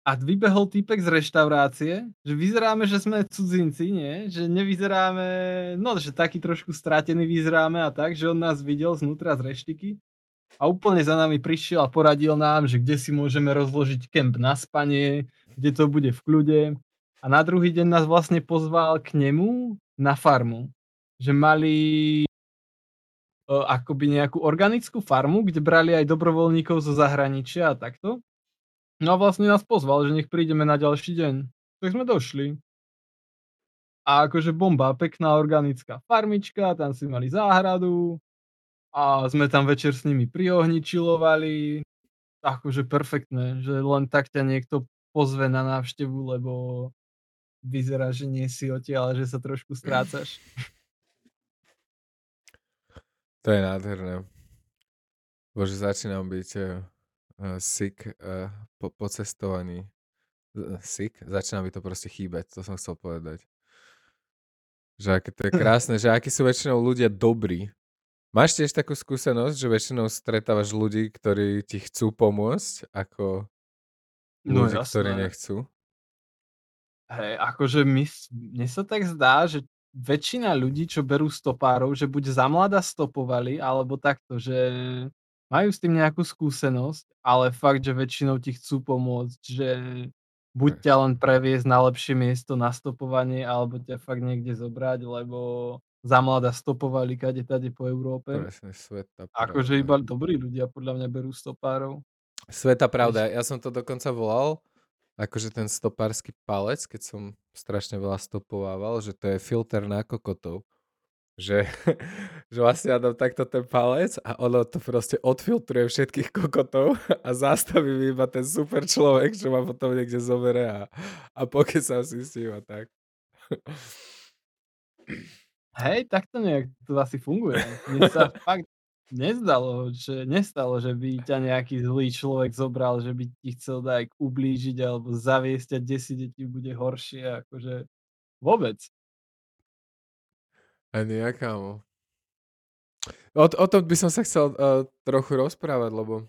A vybehol týpek z reštaurácie, že vyzeráme, že sme cudzinci, nie? Že nevyzeráme, no, že taký trošku stratený vyzeráme a tak, že on nás videl znútra z reštiky a úplne za nami prišiel a poradil nám, že kde si môžeme rozložiť kemp na spanie, kde to bude v kľude. A na druhý deň nás vlastne pozval k nemu na farmu. Že mali e, akoby nejakú organickú farmu, kde brali aj dobrovoľníkov zo zahraničia a takto. No a vlastne nás pozval, že nech prídeme na ďalší deň. Tak sme došli. A akože bomba, pekná organická farmička, tam si mali záhradu a sme tam večer s nimi pri ohni čilovali. Akože perfektné, že len tak ťa niekto pozve na návštevu, lebo vyzerá, že nie si odtiaľ, že sa trošku strácaš. To je nádherné. Bože, začínam byť uh, sick uh, po, po cestovaní. Sick? Začína mi to proste chýbať, to som chcel povedať. Že aké to je krásne, že akí sú väčšinou ľudia dobrí. Máš tiež takú skúsenosť, že väčšinou stretávaš ľudí, ktorí ti chcú pomôcť, ako no ľudí, no, ktorí nechcú? Hej, akože my, mne sa tak zdá, že väčšina ľudí, čo berú stopárov, že buď za mladá stopovali, alebo takto, že majú s tým nejakú skúsenosť, ale fakt, že väčšinou ti chcú pomôcť, že buď ťa len previesť na lepšie miesto na stopovanie, alebo ťa fakt niekde zobrať, lebo za mladá stopovali kade tade po Európe. Presne, sveta Akože iba dobrí ľudia podľa mňa berú stopárov. Sveta pravda, ja som to dokonca volal, akože ten stopársky palec, keď som strašne veľa stopovával, že to je filter na kokotov. Že, že vlastne ja dám takto ten palec a ono to proste odfiltruje všetkých kokotov a zastaví mi iba ten super človek, čo ma potom niekde zobere a, a sa si s a tak. Hej, tak to nejak to asi funguje. Mne sa fakt nezdalo, že nestalo, že by ťa nejaký zlý človek zobral, že by ti chcel dať ublížiť alebo zaviesť a desiť, ti bude horšie, akože vôbec. Ani ja. O, o tom by som sa chcel uh, trochu rozprávať, lebo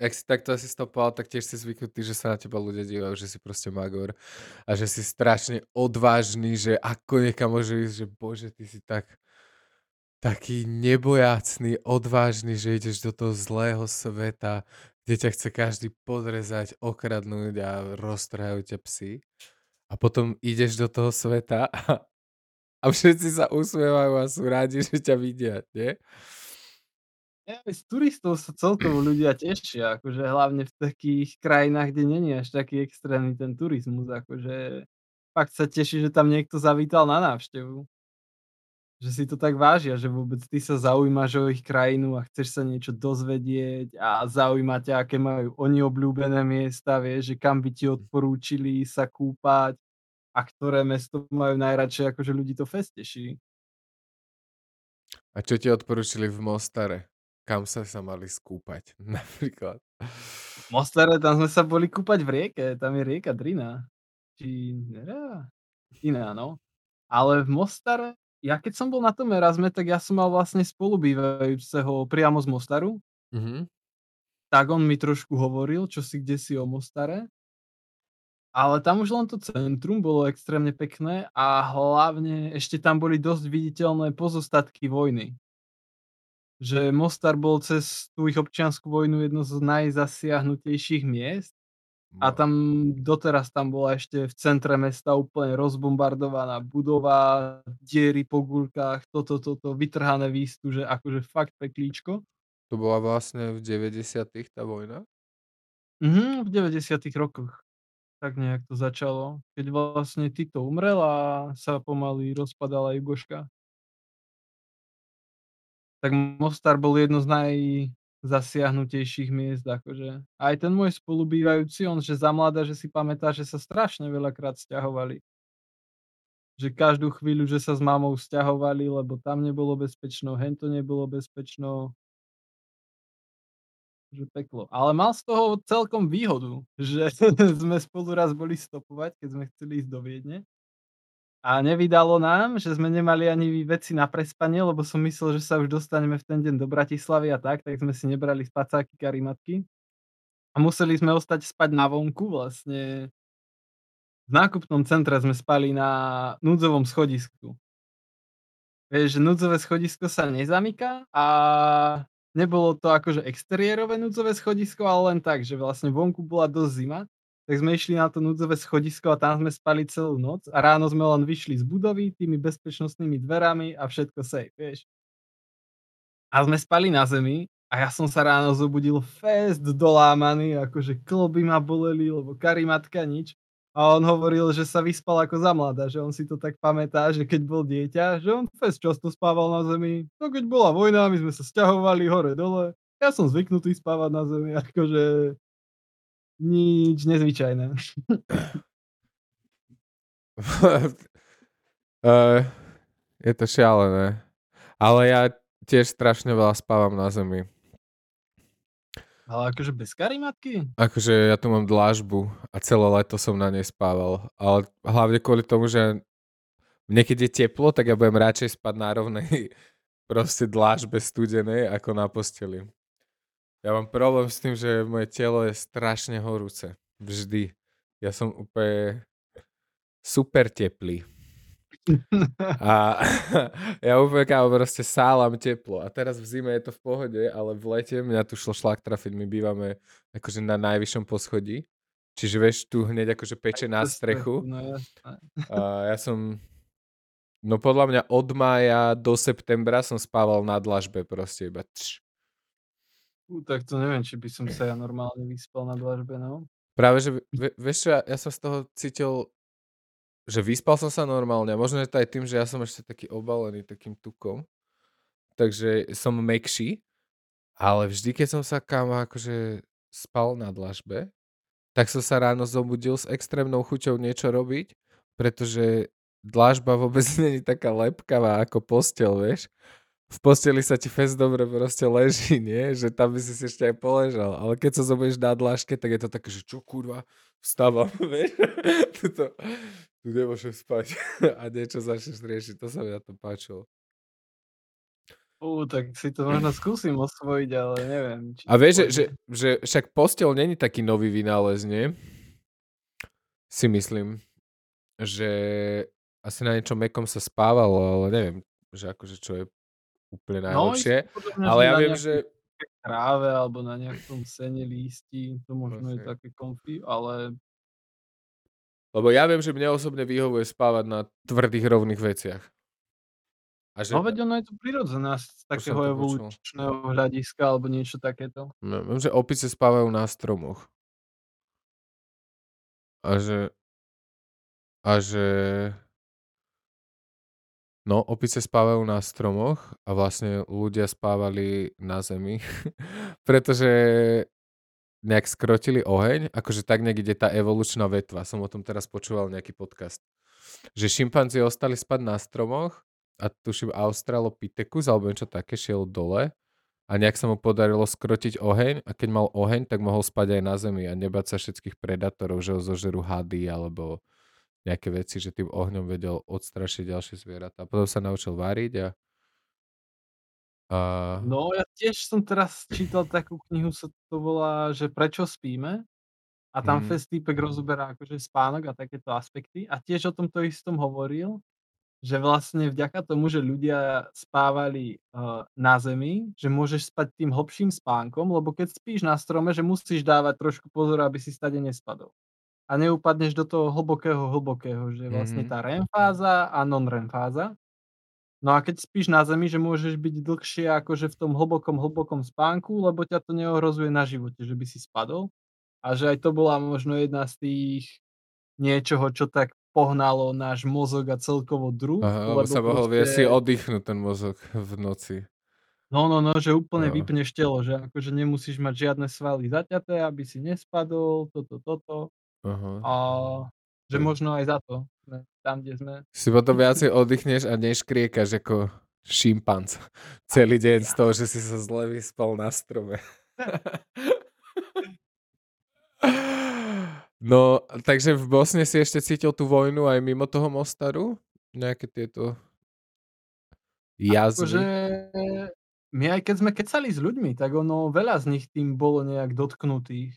ak si takto asi stopoval, tak tiež si zvyknutý, že sa na teba ľudia dívajú, že si proste magor a že si strašne odvážny, že ako niekam môže ísť, že bože, ty si tak taký nebojácný, odvážny, že ideš do toho zlého sveta, kde ťa chce každý podrezať, okradnúť a roztrhajú ťa psy. A potom ideš do toho sveta a, a všetci sa usmievajú a sú rádi, že ťa vidia, nie? Ja, z turistov sa celkovo ľudia tešia, akože hlavne v takých krajinách, kde není až taký extrémny ten turizmus, akože fakt sa teší, že tam niekto zavítal na návštevu. Že si to tak vážia, že vôbec ty sa zaujímaš o ich krajinu a chceš sa niečo dozvedieť a zaujíma ťa, aké majú oni obľúbené miesta, vieš, že kam by ti odporúčili sa kúpať a ktoré mesto majú najradšej, akože ľudí to fest teší. A čo ti odporúčili v Mostare? Kam sa sa mali skúpať napríklad? V Mostare, tam sme sa boli kúpať v rieke, tam je rieka Drina. Či... Iná, no. Ale v Mostare ja keď som bol na tom Erasme, tak ja som mal vlastne spolubývajúceho priamo z Mostaru. Mhm. Tak on mi trošku hovoril, čo si kde si o Mostare. Ale tam už len to centrum bolo extrémne pekné a hlavne ešte tam boli dosť viditeľné pozostatky vojny. Že Mostar bol cez tú ich občianskú vojnu jedno z najzasiahnutejších miest a tam doteraz tam bola ešte v centre mesta úplne rozbombardovaná budova, diery po gulkách, toto, toto, vytrhané výstu, že akože fakt peklíčko. To bola vlastne v 90 tá vojna? Mhm, v 90 rokoch. Tak nejak to začalo. Keď vlastne Tito umrel a sa pomaly rozpadala Jugoška. Tak Mostar bol jedno z naj zasiahnutejších miest, akože. Aj ten môj spolubývajúci, on že za mladá, že si pamätá, že sa strašne veľakrát sťahovali. Že každú chvíľu, že sa s mamou sťahovali, lebo tam nebolo bezpečno, hento nebolo bezpečno. Že peklo. Ale mal z toho celkom výhodu, že sme spolu raz boli stopovať, keď sme chceli ísť do Viedne. A nevydalo nám, že sme nemali ani veci na prespanie, lebo som myslel, že sa už dostaneme v ten deň do Bratislavy a tak, tak sme si nebrali spacáky, karimatky. A museli sme ostať spať na vonku vlastne. V nákupnom centre sme spali na núdzovom schodisku. Vieš, núdzové schodisko sa nezamyká a nebolo to akože exteriérové núdzové schodisko, ale len tak, že vlastne vonku bola dosť zima tak sme išli na to núdzové schodisko a tam sme spali celú noc a ráno sme len vyšli z budovy tými bezpečnostnými dverami a všetko safe, vieš. A sme spali na zemi a ja som sa ráno zobudil fest dolámaný, akože kloby ma boleli, lebo karimatka nič. A on hovoril, že sa vyspal ako za mladá, že on si to tak pamätá, že keď bol dieťa, že on fest často spával na zemi. No keď bola vojna, my sme sa sťahovali hore dole. Ja som zvyknutý spávať na zemi, akože nič nezvyčajné. uh, je to šialené. Ale ja tiež strašne veľa spávam na zemi. Ale akože bez karimatky? Akože ja tu mám dlážbu a celé leto som na nej spával. Ale hlavne kvôli tomu, že keď je teplo, tak ja budem radšej spať na rovnej proste dlážbe studenej ako na posteli. Ja mám problém s tým, že moje telo je strašne horúce. Vždy. Ja som úplne super teplý. A ja úplne kámo, proste sálam teplo. A teraz v zime je to v pohode, ale v lete mňa tu šlo šlak trafiť. My bývame akože na najvyššom poschodí. Čiže vieš, tu hneď akože peče na strechu. No, a ja som, no podľa mňa od mája do septembra som spával na dlažbe proste iba tš. Tak to neviem, či by som sa ja normálne vyspal na dlažbe, no. Práve, že vieš čo, ja, ja som z toho cítil že vyspal som sa normálne. Možno je to aj tým, že ja som ešte taký obalený takým tukom. Takže som mekší. Ale vždy, keď som sa kam akože spal na dlažbe, tak som sa ráno zobudil s extrémnou chuťou niečo robiť, pretože dlažba vôbec není taká lepkavá ako postel, vieš. V posteli sa ti fest dobre proste leží, nie? Že tam by si si ešte aj poležal. Ale keď sa zobudíš na dlažke, tak je to také, že čo kurva, vstávam, vieš. Tuto, tu nemôžem spať a niečo začneš riešiť. To sa mi na to páčilo. Ú, tak si to možno skúsim osvojiť, ale neviem. Či a vieš, že, že, že však postel není taký nový vynález, nie? Si myslím, že asi na niečom mekom sa spávalo, ale neviem, že akože čo je úplne no, najlepšie. No, ale ja viem, že... Tráve alebo na nejakom sene lístí, to možno okay. je také komfy, ale lebo ja viem, že mne osobne vyhovuje spávať na tvrdých rovných veciach. A že... No veď ono je to prirodzené z takého evolučného hľadiska alebo niečo takéto. No, viem, že opice spávajú na stromoch. A že... A že... No, opice spávajú na stromoch a vlastne ľudia spávali na zemi, pretože nejak skrotili oheň, akože tak nejak ide tá evolučná vetva. Som o tom teraz počúval nejaký podcast. Že šimpanzi ostali spať na stromoch a tuším Australopithecus alebo niečo také šiel dole a nejak sa mu podarilo skrotiť oheň a keď mal oheň, tak mohol spať aj na zemi a nebať sa všetkých predátorov, že ho zožerú hady alebo nejaké veci, že tým ohňom vedel odstrašiť ďalšie zvieratá. Potom sa naučil váriť a a... No, ja tiež som teraz čítal takú knihu, sa to volá, že Prečo spíme? A tam mm. Fest týpek rozoberá akože spánok a takéto aspekty. A tiež o tomto istom hovoril, že vlastne vďaka tomu, že ľudia spávali uh, na zemi, že môžeš spať tým hlbším spánkom, lebo keď spíš na strome, že musíš dávať trošku pozor, aby si stade nespadol. A neupadneš do toho hlbokého, hlbokého, že vlastne mm-hmm. tá REM fáza a non-REM fáza. No a keď spíš na zemi, že môžeš byť dlhšie akože v tom hlbokom, hlbokom spánku, lebo ťa to neohrozuje na živote, že by si spadol. A že aj to bola možno jedna z tých niečoho, čo tak pohnalo náš mozog a celkovo druh. Aha, lebo sa mohol proste... si oddychnúť ten mozog v noci. No, no, no, že úplne no. vypneš telo, že akože nemusíš mať žiadne svaly zaťaté, aby si nespadol, toto, toto. Aha. A že možno aj za to tam, kde sme. Si potom viacej oddychneš a neškriekaš ako šimpanc celý deň z toho, že si sa zle vyspal na strome. No, takže v Bosne si ešte cítil tú vojnu aj mimo toho Mostaru? Nejaké tieto jazvy? Akože my aj keď sme kecali s ľuďmi, tak ono veľa z nich tým bolo nejak dotknutých.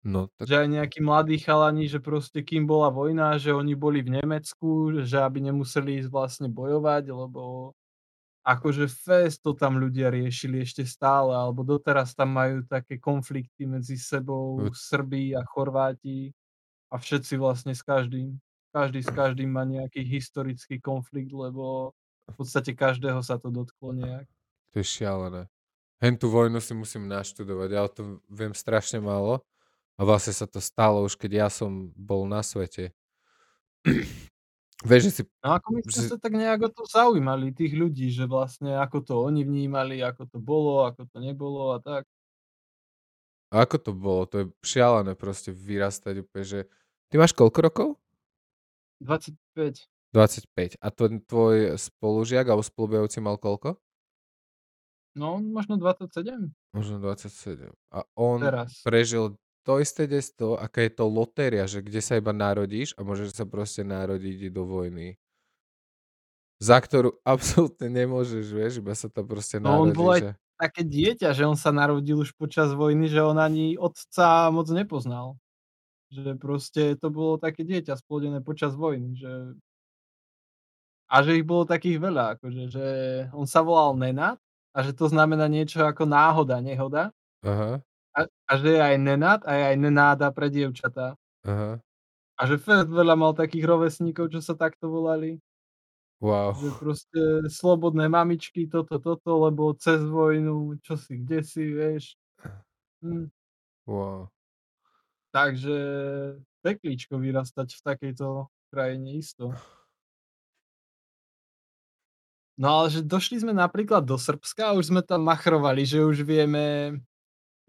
No, tak... Že aj nejakí mladí chalani, že proste kým bola vojna, že oni boli v Nemecku, že aby nemuseli ísť vlastne bojovať, lebo akože fest to tam ľudia riešili ešte stále, alebo doteraz tam majú také konflikty medzi sebou Srbí a Chorváti a všetci vlastne s každým. Každý s každým má nejaký historický konflikt, lebo v podstate každého sa to dotklo nejak. To je šialené. Hen tú vojnu si musím naštudovať, ja o tom viem strašne málo. A vlastne sa to stalo už, keď ja som bol na svete. Vieš, že si... No ako my sme že... sa tak nejak o to zaujímali, tých ľudí, že vlastne ako to oni vnímali, ako to bolo, ako to nebolo a tak. A ako to bolo? To je šialené proste vyrastať úplne, že... Ty máš koľko rokov? 25. 25. A to tvoj spolužiak alebo spolubejúci mal koľko? No, možno 27. Možno 27. A on Teraz. prežil to isté detstvo, aká je to lotéria, že kde sa iba narodíš a môžeš sa proste narodiť do vojny. Za ktorú absolútne nemôžeš, vieš, iba sa tam proste No on bol aj a také dieťa, že on sa narodil už počas vojny, že on ani otca moc nepoznal. Že proste to bolo také dieťa splodené počas vojny, že a že ich bolo takých veľa, akože, že on sa volal Nenad a že to znamená niečo ako náhoda, nehoda. Aha. A a že je aj Nenad a je aj Nenáda pre dievčatá. Aha. A že fest veľa mal takých rovesníkov, čo sa takto volali. Wow. Že proste slobodné mamičky, toto, toto, lebo cez vojnu, čosi, kdesi, vieš. Hm. Wow. Takže peklíčko vyrastať v takejto krajine isto. No ale že došli sme napríklad do Srbska a už sme tam machrovali, že už vieme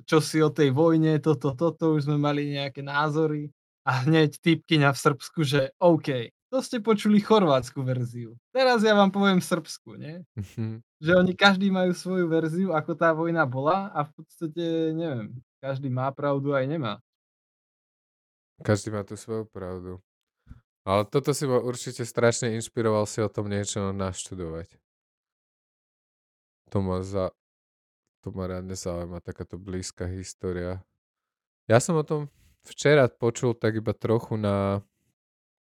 čosi o tej vojne, toto, toto, už sme mali nejaké názory a hneď typkyňa v Srbsku, že OK, to ste počuli chorvátsku verziu. Teraz ja vám poviem srbsku, nie? Mhm. Že oni každý majú svoju verziu, ako tá vojna bola a v podstate, neviem, každý má pravdu aj nemá. Každý má tú svoju pravdu. Ale toto si ma určite strašne inšpiroval si o tom niečo naštudovať. To ma za... To ma reálne zaujíma, takáto blízka história. Ja som o tom včera počul tak iba trochu na,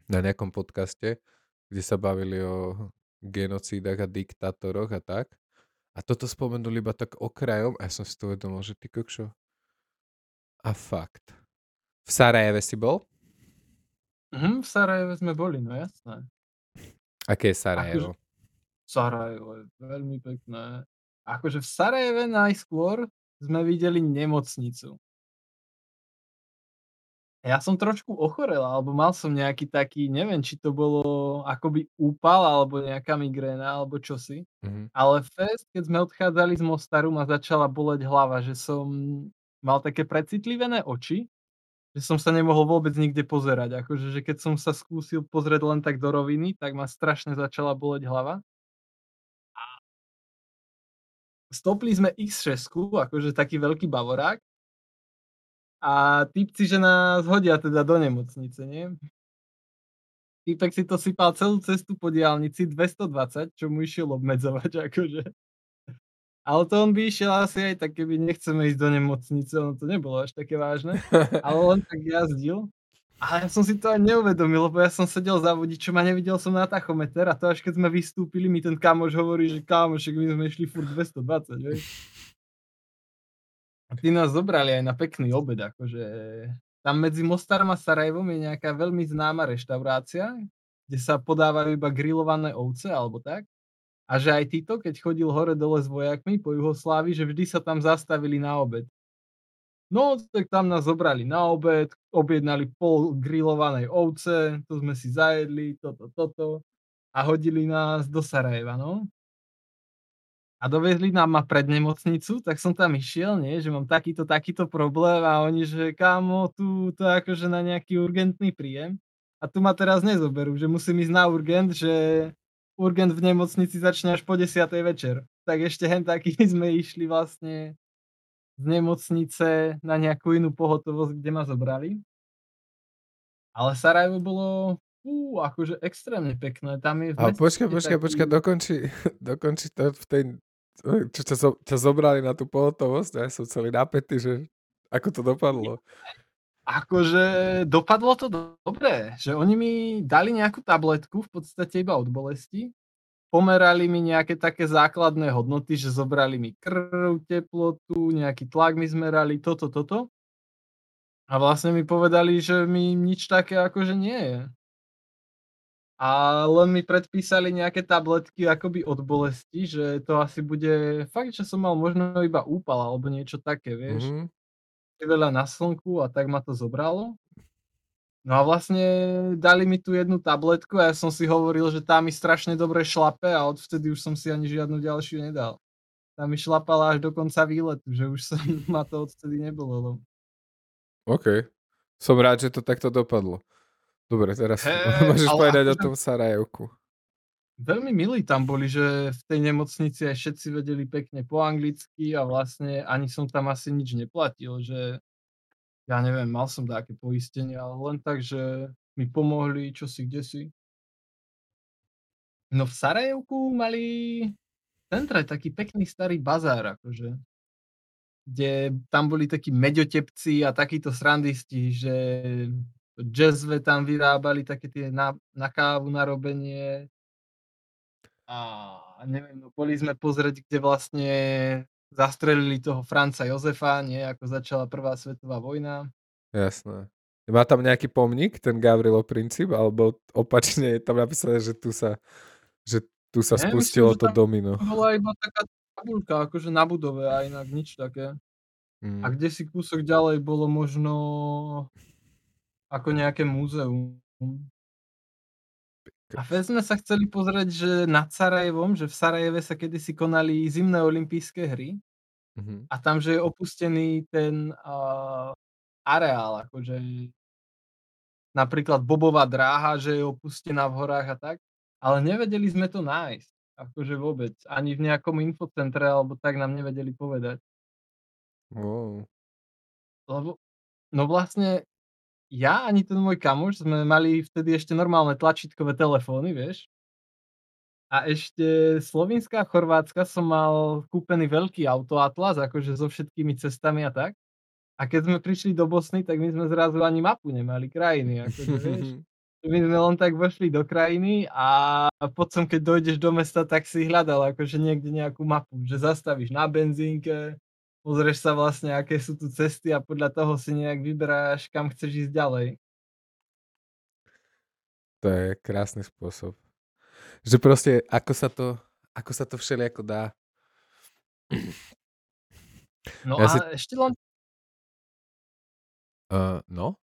na nejakom podcaste, kde sa bavili o genocídach a diktátoroch a tak. A toto spomenuli iba tak okrajom a ja som si to uvedomil, že ty kokšo. A fakt. V Sarajeve si bol? Mhm, v Sarajeve sme boli, no jasné. Aké je Akože Sarajevo? Sarajevo je veľmi pekné. Akože v Sarajeve najskôr sme videli nemocnicu. Ja som trošku ochorel, alebo mal som nejaký taký, neviem, či to bolo akoby úpal, alebo nejaká migréna, alebo čosi. Mhm. Ale fest, keď sme odchádzali z Mostaru, ma začala boleť hlava, že som mal také precitlivené oči, že som sa nemohol vôbec nikde pozerať. Akože, že keď som sa skúsil pozrieť len tak do roviny, tak ma strašne začala boleť hlava. Stopli sme X6, akože taký veľký bavorák. A typci, že nás hodia teda do nemocnice, nie? Týpek si to sypal celú cestu po diaľnici 220, čo mu išiel obmedzovať, akože. Ale to on by išiel asi aj tak, keby nechceme ísť do nemocnice, ono to nebolo až také vážne, ale len tak jazdil. A ja som si to ani neuvedomil, lebo ja som sedel za vodičom a nevidel som na tachometer a to až keď sme vystúpili, mi ten kamoš hovorí, že kamošek, my sme išli furt 220, vieš. A tí nás zobrali aj na pekný obed, akože tam medzi Mostarom a Sarajevom je nejaká veľmi známa reštaurácia, kde sa podávajú iba grillované ovce alebo tak. A že aj títo, keď chodil hore dole s vojakmi po Juhoslávii, že vždy sa tam zastavili na obed. No, tak tam nás zobrali na obed, objednali pol grillovanej ovce, to sme si zajedli, toto, toto a hodili nás do Sarajeva, no. A doviezli nám ma pred nemocnicu, tak som tam išiel, nie, že mám takýto, takýto problém a oni, že kámo, tu to akože na nejaký urgentný príjem a tu ma teraz nezoberú, že musím ísť na urgent, že urgent v nemocnici začne až po 10. večer. Tak ešte hen taký sme išli vlastne z nemocnice na nejakú inú pohotovosť, kde ma zobrali. Ale Sarajevo bolo fú, akože extrémne pekné. Tam je Ale počkaj, počkaj, taký... počkaj, dokonči, dokonči to v tej, čo ťa, zo- ťa zobrali na tú pohotovosť ja som celý napätý, že ako to dopadlo. Akože dopadlo to do- dobre, že oni mi dali nejakú tabletku v podstate iba od bolesti. Pomerali mi nejaké také základné hodnoty, že zobrali mi krv, teplotu, nejaký tlak mi zmerali, toto, toto. A vlastne mi povedali, že mi nič také akože nie je. A len mi predpísali nejaké tabletky akoby od bolesti, že to asi bude fakt, že som mal možno iba úpal alebo niečo také, vieš. Mhm. Veľa na slnku a tak ma to zobralo. No a vlastne dali mi tu jednu tabletku a ja som si hovoril, že tá mi strašne dobre šlape a odvtedy už som si ani žiadnu ďalšiu nedal. Tá mi šlapala až do konca výletu, že už som, ma to odvtedy nebolo. OK. Som rád, že to takto dopadlo. Dobre, teraz Hej, môžeš povedať o akože- tom Sarajevku. Veľmi milí tam boli, že v tej nemocnici aj všetci vedeli pekne po anglicky a vlastne ani som tam asi nič neplatil, že ja neviem, mal som dáke poistenie, ale len tak, že mi pomohli čosi kdesi. No v Sarajevku mali v centre taký pekný starý bazár akože. Kde tam boli takí meďotepci a takíto srandisti, že džezve tam vyrábali také tie na na kávu, na robenie. A neviem, no boli sme pozrieť, kde vlastne zastrelili toho Franza Jozefa, nie, ako začala prvá svetová vojna. Jasné. Má tam nejaký pomník, ten Gavrilo Princip, alebo opačne je tam napísané, že tu sa, že tu sa Nie, spustilo myslím, to domino. bola iba taká tabuľka akože na budove a inak nič také. A Mm. kdesi kúsok ďalej bolo možno ako nejaké múzeum. A fest sme sa chceli pozrieť, že nad Sarajevom, že v Sarajeve sa kedysi konali zimné olympijské hry Mhm. a tam, že je opustený ten, a areál, akože napríklad bobová dráha, že je opustená v horách a tak, ale nevedeli sme to nájsť, akože vôbec. Ani v nejakom infocentre alebo tak nám nevedeli povedať. Wow. Lebo no vlastne ja ani ten môj kamoš sme mali vtedy ešte normálne tlačítkové telefóny, vieš. A ešte Slovinska a Chorvátska som mal kúpený veľký autoatlas, akože so všetkými cestami a tak. A keď sme prišli do Bosny, tak my sme zrazu ani mapu nemali krajiny, akože vieš. My sme len tak vošli do krajiny a potom keď dojdeš do mesta, tak si hľadal akože niekde nejakú mapu, že zastavíš na benzínke, pozrieš sa vlastne, aké sú tu cesty a podľa toho si nejak vyberáš, kam chceš ísť ďalej. To je krásny spôsob. Že proste, ako sa to, ako sa to všelijako dá. No Ja a si- ešte len Uh, no?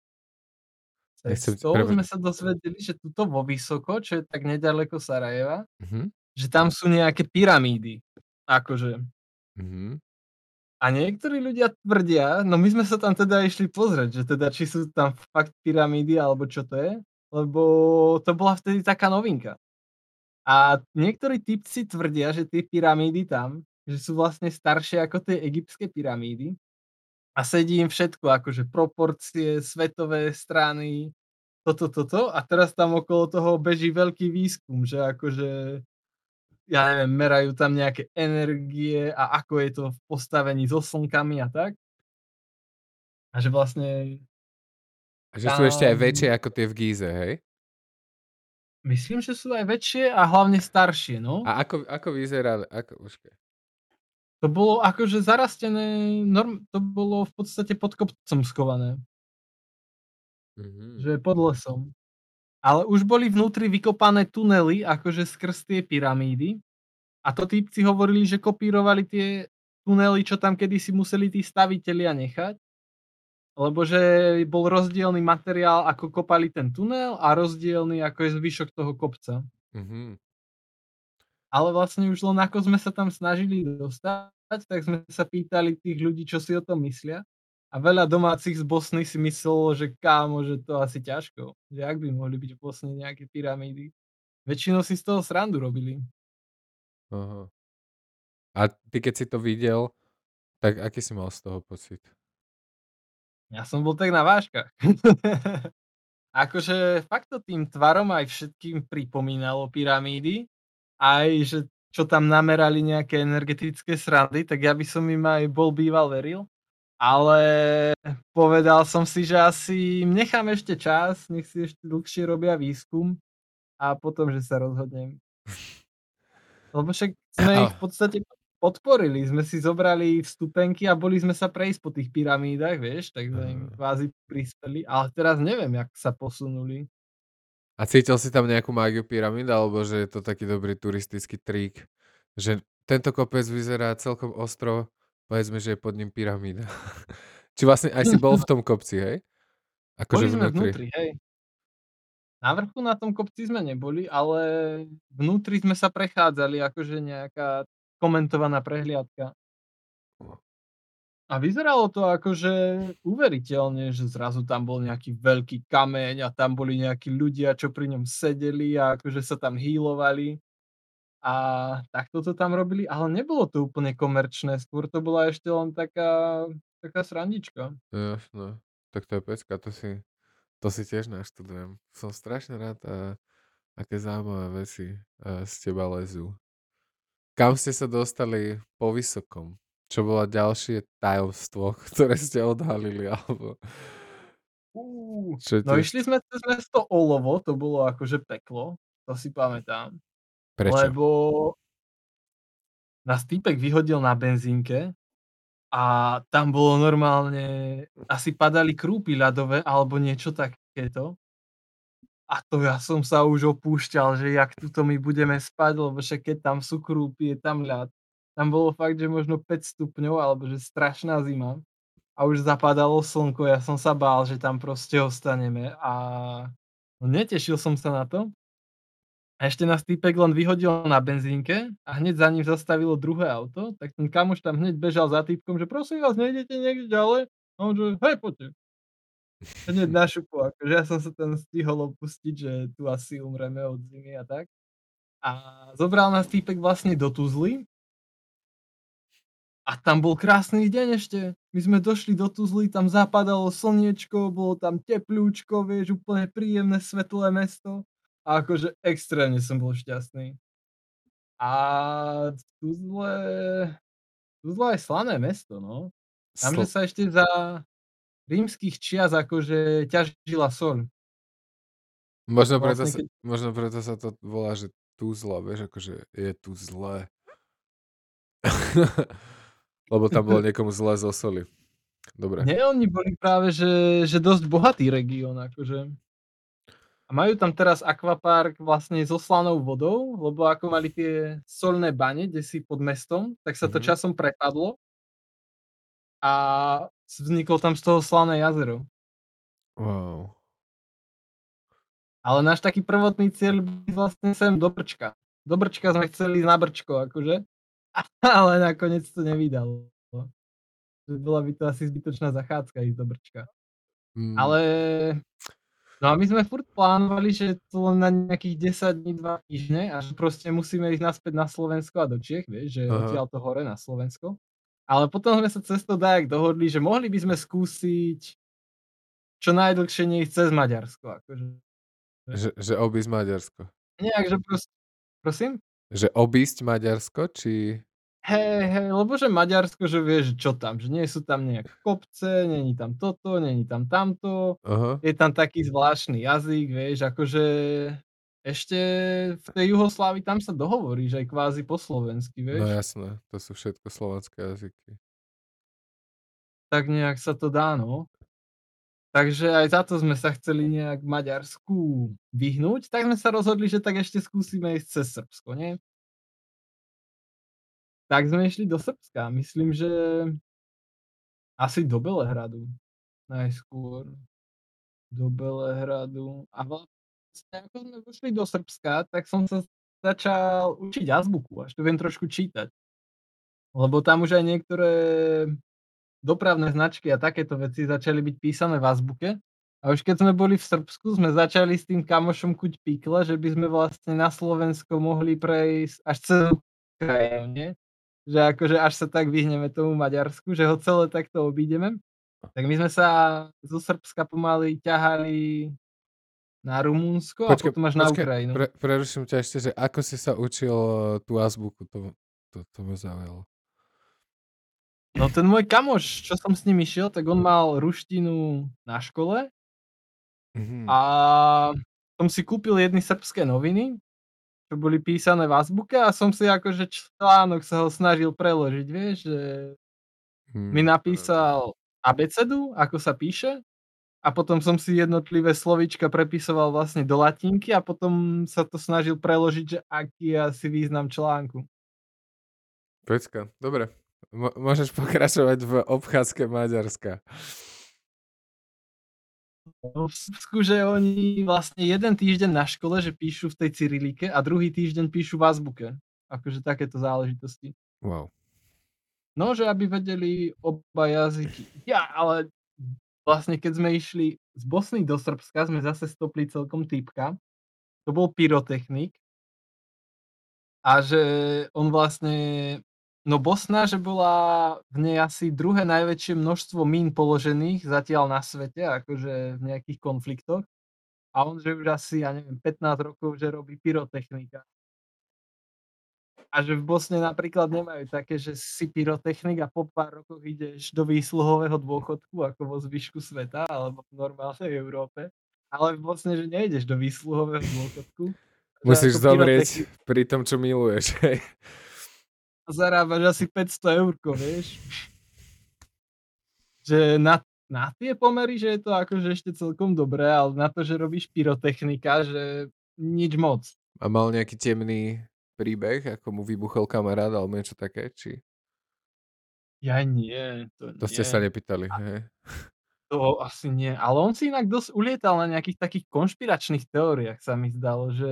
Nechcem cestou prerušiť. sme sa dozvedeli, že tuto vo Vysoko, čo je tak nedaleko Sarajeva, Mhm. že tam sú nejaké pyramídy. Akože. Mhm. A niektorí ľudia tvrdia, no my sme sa tam teda išli pozrieť, že teda či sú tam fakt pyramídy alebo čo to je, lebo to bola vtedy taká novinka. A niektorí typci tvrdia, že tie pyramídy tam, že sú vlastne staršie ako tie egyptské pyramídy a sedí im všetko, akože proporcie, svetové strany, toto, toto a teraz tam okolo toho beží veľký výskum, že akože ja neviem, merajú tam nejaké energie a ako je to v postavení so slnkami a tak. A že vlastne A že sú ešte aj väčšie ako tie v Gíze, hej? myslím, že sú aj väčšie a hlavne staršie, no. A ako, ako vyzerá, ako, počkaj. To bolo akože zarastené, norm, to bolo v podstate pod kopcom skované, Mhm. že pod lesom. Ale už boli vnútri vykopané tunely, akože skrz tie pyramídy. A to týpci hovorili, že kopírovali tie tunely, čo tam kedysi museli tí stavitelia nechať. Lebo že bol rozdielny materiál, ako kopali ten tunel a rozdielny, ako je zvyšok toho kopca. Mhm. Ale vlastne už len ako sme sa tam snažili dostať, tak sme sa pýtali tých ľudí, čo si o tom myslia. A veľa domácich z Bosny si myslelo, že kámo, že to asi ťažko. Že ak by mohli byť v Bosne nejaké pyramídy. Väčšinou si z toho srandu robili. Aha. A ty keď si to videl, tak aký si mal z toho pocit? Ja som bol tak na váškach. akože fakt to tým tvarom aj všetkým pripomínalo pyramídy. Aj, že čo tam namerali nejaké energetické srandy, tak ja by som im aj bol býval veril. Ale povedal som si, že asi nechám ešte čas, nech si ešte dlhšie robia výskum a potom, že sa rozhodnem. Lebo však sme ich v podstate podporili, sme si zobrali vstupenky a boli sme sa prejsť po tých pyramídach, vieš, tak sme im Aha. kvázi prispeli, ale teraz neviem, jak sa posunuli. A cítil si tam nejakú mágiu pyramíd, alebo že je to taký dobrý turistický trik, že tento kopec vyzerá celkom ostro, povedzme, že je pod ním pyramída. Či vlastne aj si bol v tom kopci, hej? Akože Boli sme vnútri. vnútri, hej. Na vrchu na tom kopci sme neboli, ale vnútri sme sa prechádzali, akože nejaká komentovaná prehliadka. A vyzeralo to akože uveriteľne, že zrazu tam bol nejaký veľký kameň a tam boli nejakí ľudia, čo pri ňom sedeli a akože sa tam hýlovali. A takto to tam robili, ale nebolo to úplne komerčné, skôr to bola ešte len taká taká srandička. Jasné. Tak to je pecka, to si to si tiež naštudujem. Som strašne rád, a aké zaujímavé veci, a z teba lezú. Kam ste sa dostali po vysokom? Čo bolo ďalšie tajomstvo, ktoré ste odhalili, alebo čo no išli sme cez mesto Olovo, to bolo akože peklo, to si pamätám. Prečo? Lebo nás týpek vyhodil na benzínke a tam bolo normálne asi padali krúpy ľadové alebo niečo takéto. A to ja som sa už opúšťal, že jak tuto my budeme spať, lebo však keď tam sú krúpy, je tam ľad. Tam bolo fakt, že možno 5 stupňov alebo že strašná zima a už zapadalo slnko, ja som sa bál, že tam proste ostaneme a no netešil som sa na to. Ešte nás týpek len vyhodil na benzínke a hneď za ním zastavilo druhé auto, tak ten kamoš tam hneď bežal za týpkom, že prosím vás, nejdete niekde ďalej? A on že hej, poďte. Hneď na šupu, akože ja som sa tam stihol opustiť, že tu asi umreme od zimy a tak. A zobral nás týpek vlastne do Tuzly. A tam bol krásny deň ešte. My sme došli do Tuzly, tam zapadalo slniečko, bolo tam tepľúčko, vieš, úplne príjemné svetlé mesto. A akože extrémne som bol šťastný. A Tuzle Tuzla je slané mesto, no. Tamže Sl sa ešte za rímskych čias akože ťažila soľ. Možno preto Vlastne sa keď možno preto sa to volá, že Tuzla, vieš, akože je tu zle. Lebo tam bolo niekomu zle zo soli. Dobre. Nie, oni boli práve, že že dosť bohatý región, akože. A majú tam teraz akvapark vlastne so slanou vodou, lebo ako mali tie soľné bane kdesi pod mestom, tak sa to Mhm. časom prepadlo. A vzniklo tam z toho slané jazero. Wow. Ale náš taký prvotný cieľ bol vlastne sem do Brčka. Do Brčka sme chceli na Brčko akože, ale nakoniec to nevydalo. Bola by to asi zbytočná zachádzka ísť do Brčka. Mm. Ale no a my sme furt plánovali, že to len na nejakých 10 dní, 2 týždne a že proste musíme ísť naspäť na Slovensko a do Čiech, vieš, že Aha. odtiaľto hore na Slovensko. Ale potom sme sa cez to dajak dohodli, že mohli by sme skúsiť čo najdlhšie neísť cez Maďarsko, akože. Že že obísť Maďarsko. Nejak, že proste prosím? Že obísť Maďarsko, či Hej, hej, lebo že Maďarsko, že vieš, čo tam, že nie sú tam nejaké kopce, není tam toto, není tam tamto, Aha. je tam taký zvláštny jazyk, vieš, akože ešte v tej Juhoslávii tam sa dohovoríš aj kvázi po slovensky, No vieš. jasné, to sú všetko slovanské jazyky. Tak nejak sa to dá, no. Takže aj za to sme sa chceli nejak Maďarsku vyhnúť, tak sme sa rozhodli, že tak ešte skúsime ísť cez Srbsko, nie? Tak sme išli do Srbska, myslím, že asi do Belehradu najskôr. Do Belehradu a vlastne ako sme došli do Srbska, tak som sa začal učiť azbuku, až to viem trošku čítať. Lebo tam už aj niektoré dopravné značky a takéto veci začali byť písané v azbuke. A už keď sme boli v Srbsku, sme začali s tým kamošom kuť pikle, že by sme vlastne na Slovensko mohli prejsť až cez Ukrajinu? Že akože až sa tak vyhneme tomu Maďarsku, že ho celé takto obídeme. Tak my sme sa zo Srbska pomaly ťahali na Rumunsko a potom až na počkaj, Ukrajinu. pre preruším ťa ešte, že ako si sa učil, tú azbuku? To to to ma zaujalo. No ten môj kamoš, čo som s ním išiel, tak on mal ruštinu na škole Mhm. a som si kúpil jedny srbské noviny, čo boli písané v azbuke a som si akože článok sa ho snažil preložiť, vieš, že mi Hm, napísal abecedu, ako sa píše a potom som si jednotlivé slovíčka prepisoval vlastne do latinky a potom sa to snažil preložiť, že aký je asi význam článku. Pecka, dobre. Mo môžeš pokračovať v obchádzke Maďarska. No v Srbsku, že oni vlastne jeden týždeň na škole, že píšu v tej cyrilike a druhý týždeň píšu v azbuke. Akože takéto záležitosti. Wow. No, že aby vedeli oba jazyky. Ja, ale vlastne keď sme išli z Bosny do Srbska, sme zase stopli celkom týpka. To bol pyrotechnik. A že on vlastne no Bosna, že bola v nej asi druhé najväčšie množstvo mín položených zatiaľ na svete, akože v nejakých konfliktoch. A on že už asi, ja neviem, 15 rokov, že robí pyrotechnika. A že v Bosne napríklad nemajú také, že si pyrotechnik a po pár rokoch ideš do výsluhového dôchodku ako vo zvyšku sveta alebo v normálnej Európe. Ale v Bosne, že nejdeš do výsluhového dôchodku. Musíš zomrieť pri tom, čo miluješ, hej. Zarábaš asi 500 eurko, vieš. Že na na tie pomery, že je to akože ešte celkom dobré, ale na to, že robíš pyrotechnika, že nič moc. A mal nejaký temný príbeh, ako mu vybuchol kamarát alebo niečo také, či Jaj nie, to to ste sa nie. nepýtali, A hej? to asi nie, ale on si inak dosť ulietal na nejakých takých konšpiračných teóriách, sa mi zdalo, že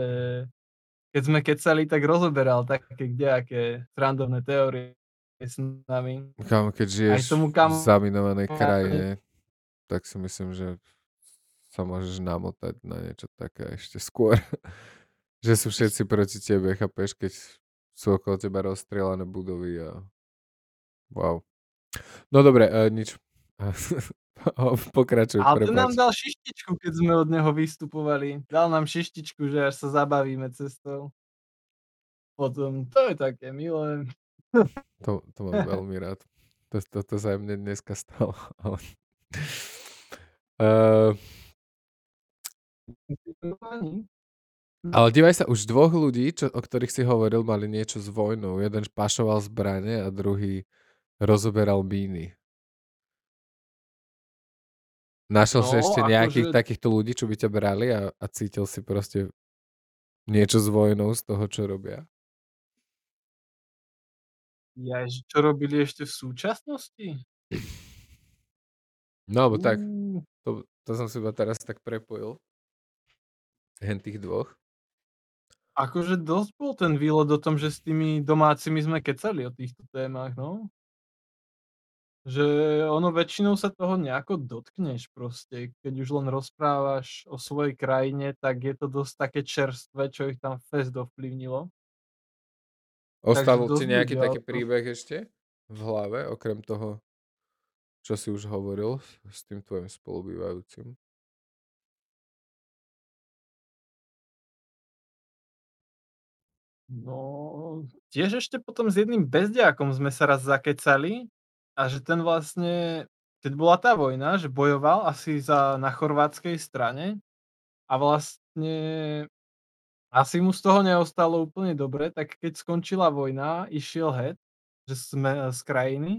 keď sme kecali, tak rozoberal také kdejaké srandovné teórie s nami. Kámo, keď Aj žiješ tomu v zaminovanej krajine, tak si myslím, že sa môžeš namotať na niečo také ešte skôr. Že sú všetci proti tebe, chápeš, keď sú okolo teba rozstrelané budovy a wow. No dobre, e, nič. Pokračuj, Ale ten nám dal šištičku, keď sme od neho vystupovali. Dal nám šištičku, že až sa zabavíme cestou. Potom, to je také milé. To, to mám veľmi rád. To, to, to sa aj mne dneska stalo. Ale... Uh, ale dívaj sa, už dvoch ľudí, čo, o ktorých si hovoril, mali niečo s vojnou. Jeden pašoval zbrane a druhý rozoberal míny. Našiel si No, ešte nejakých akože takýchto ľudí, čo by ťa brali a, a cítil si proste niečo s vojnou z toho, čo robia? Že čo robili ešte v súčasnosti? No, alebo tak, to, to som si iba teraz tak prepojil. Hen tých dvoch. Akože dosť bol ten výlet o tom, že s tými domácimi sme kecali o týchto témach, no. Že ono väčšinou sa toho nejako dotkneš proste, keď už len rozprávaš o svojej krajine, tak je to dosť také čerstvé, čo ich tam fest ovplyvnilo. Ostal dosť nejaký taký to príbeh ešte v hlave, okrem toho, čo si už hovoril s tým tvojim spolubývajúcim? No, tiež ešte potom s jedným bezďákom sme sa raz zakecali a že ten vlastne, keď bola tá vojna, že bojoval asi za, na chorvátskej strane a vlastne asi mu z toho neostalo úplne dobre, tak keď skončila vojna, išiel het, že sme z krajiny.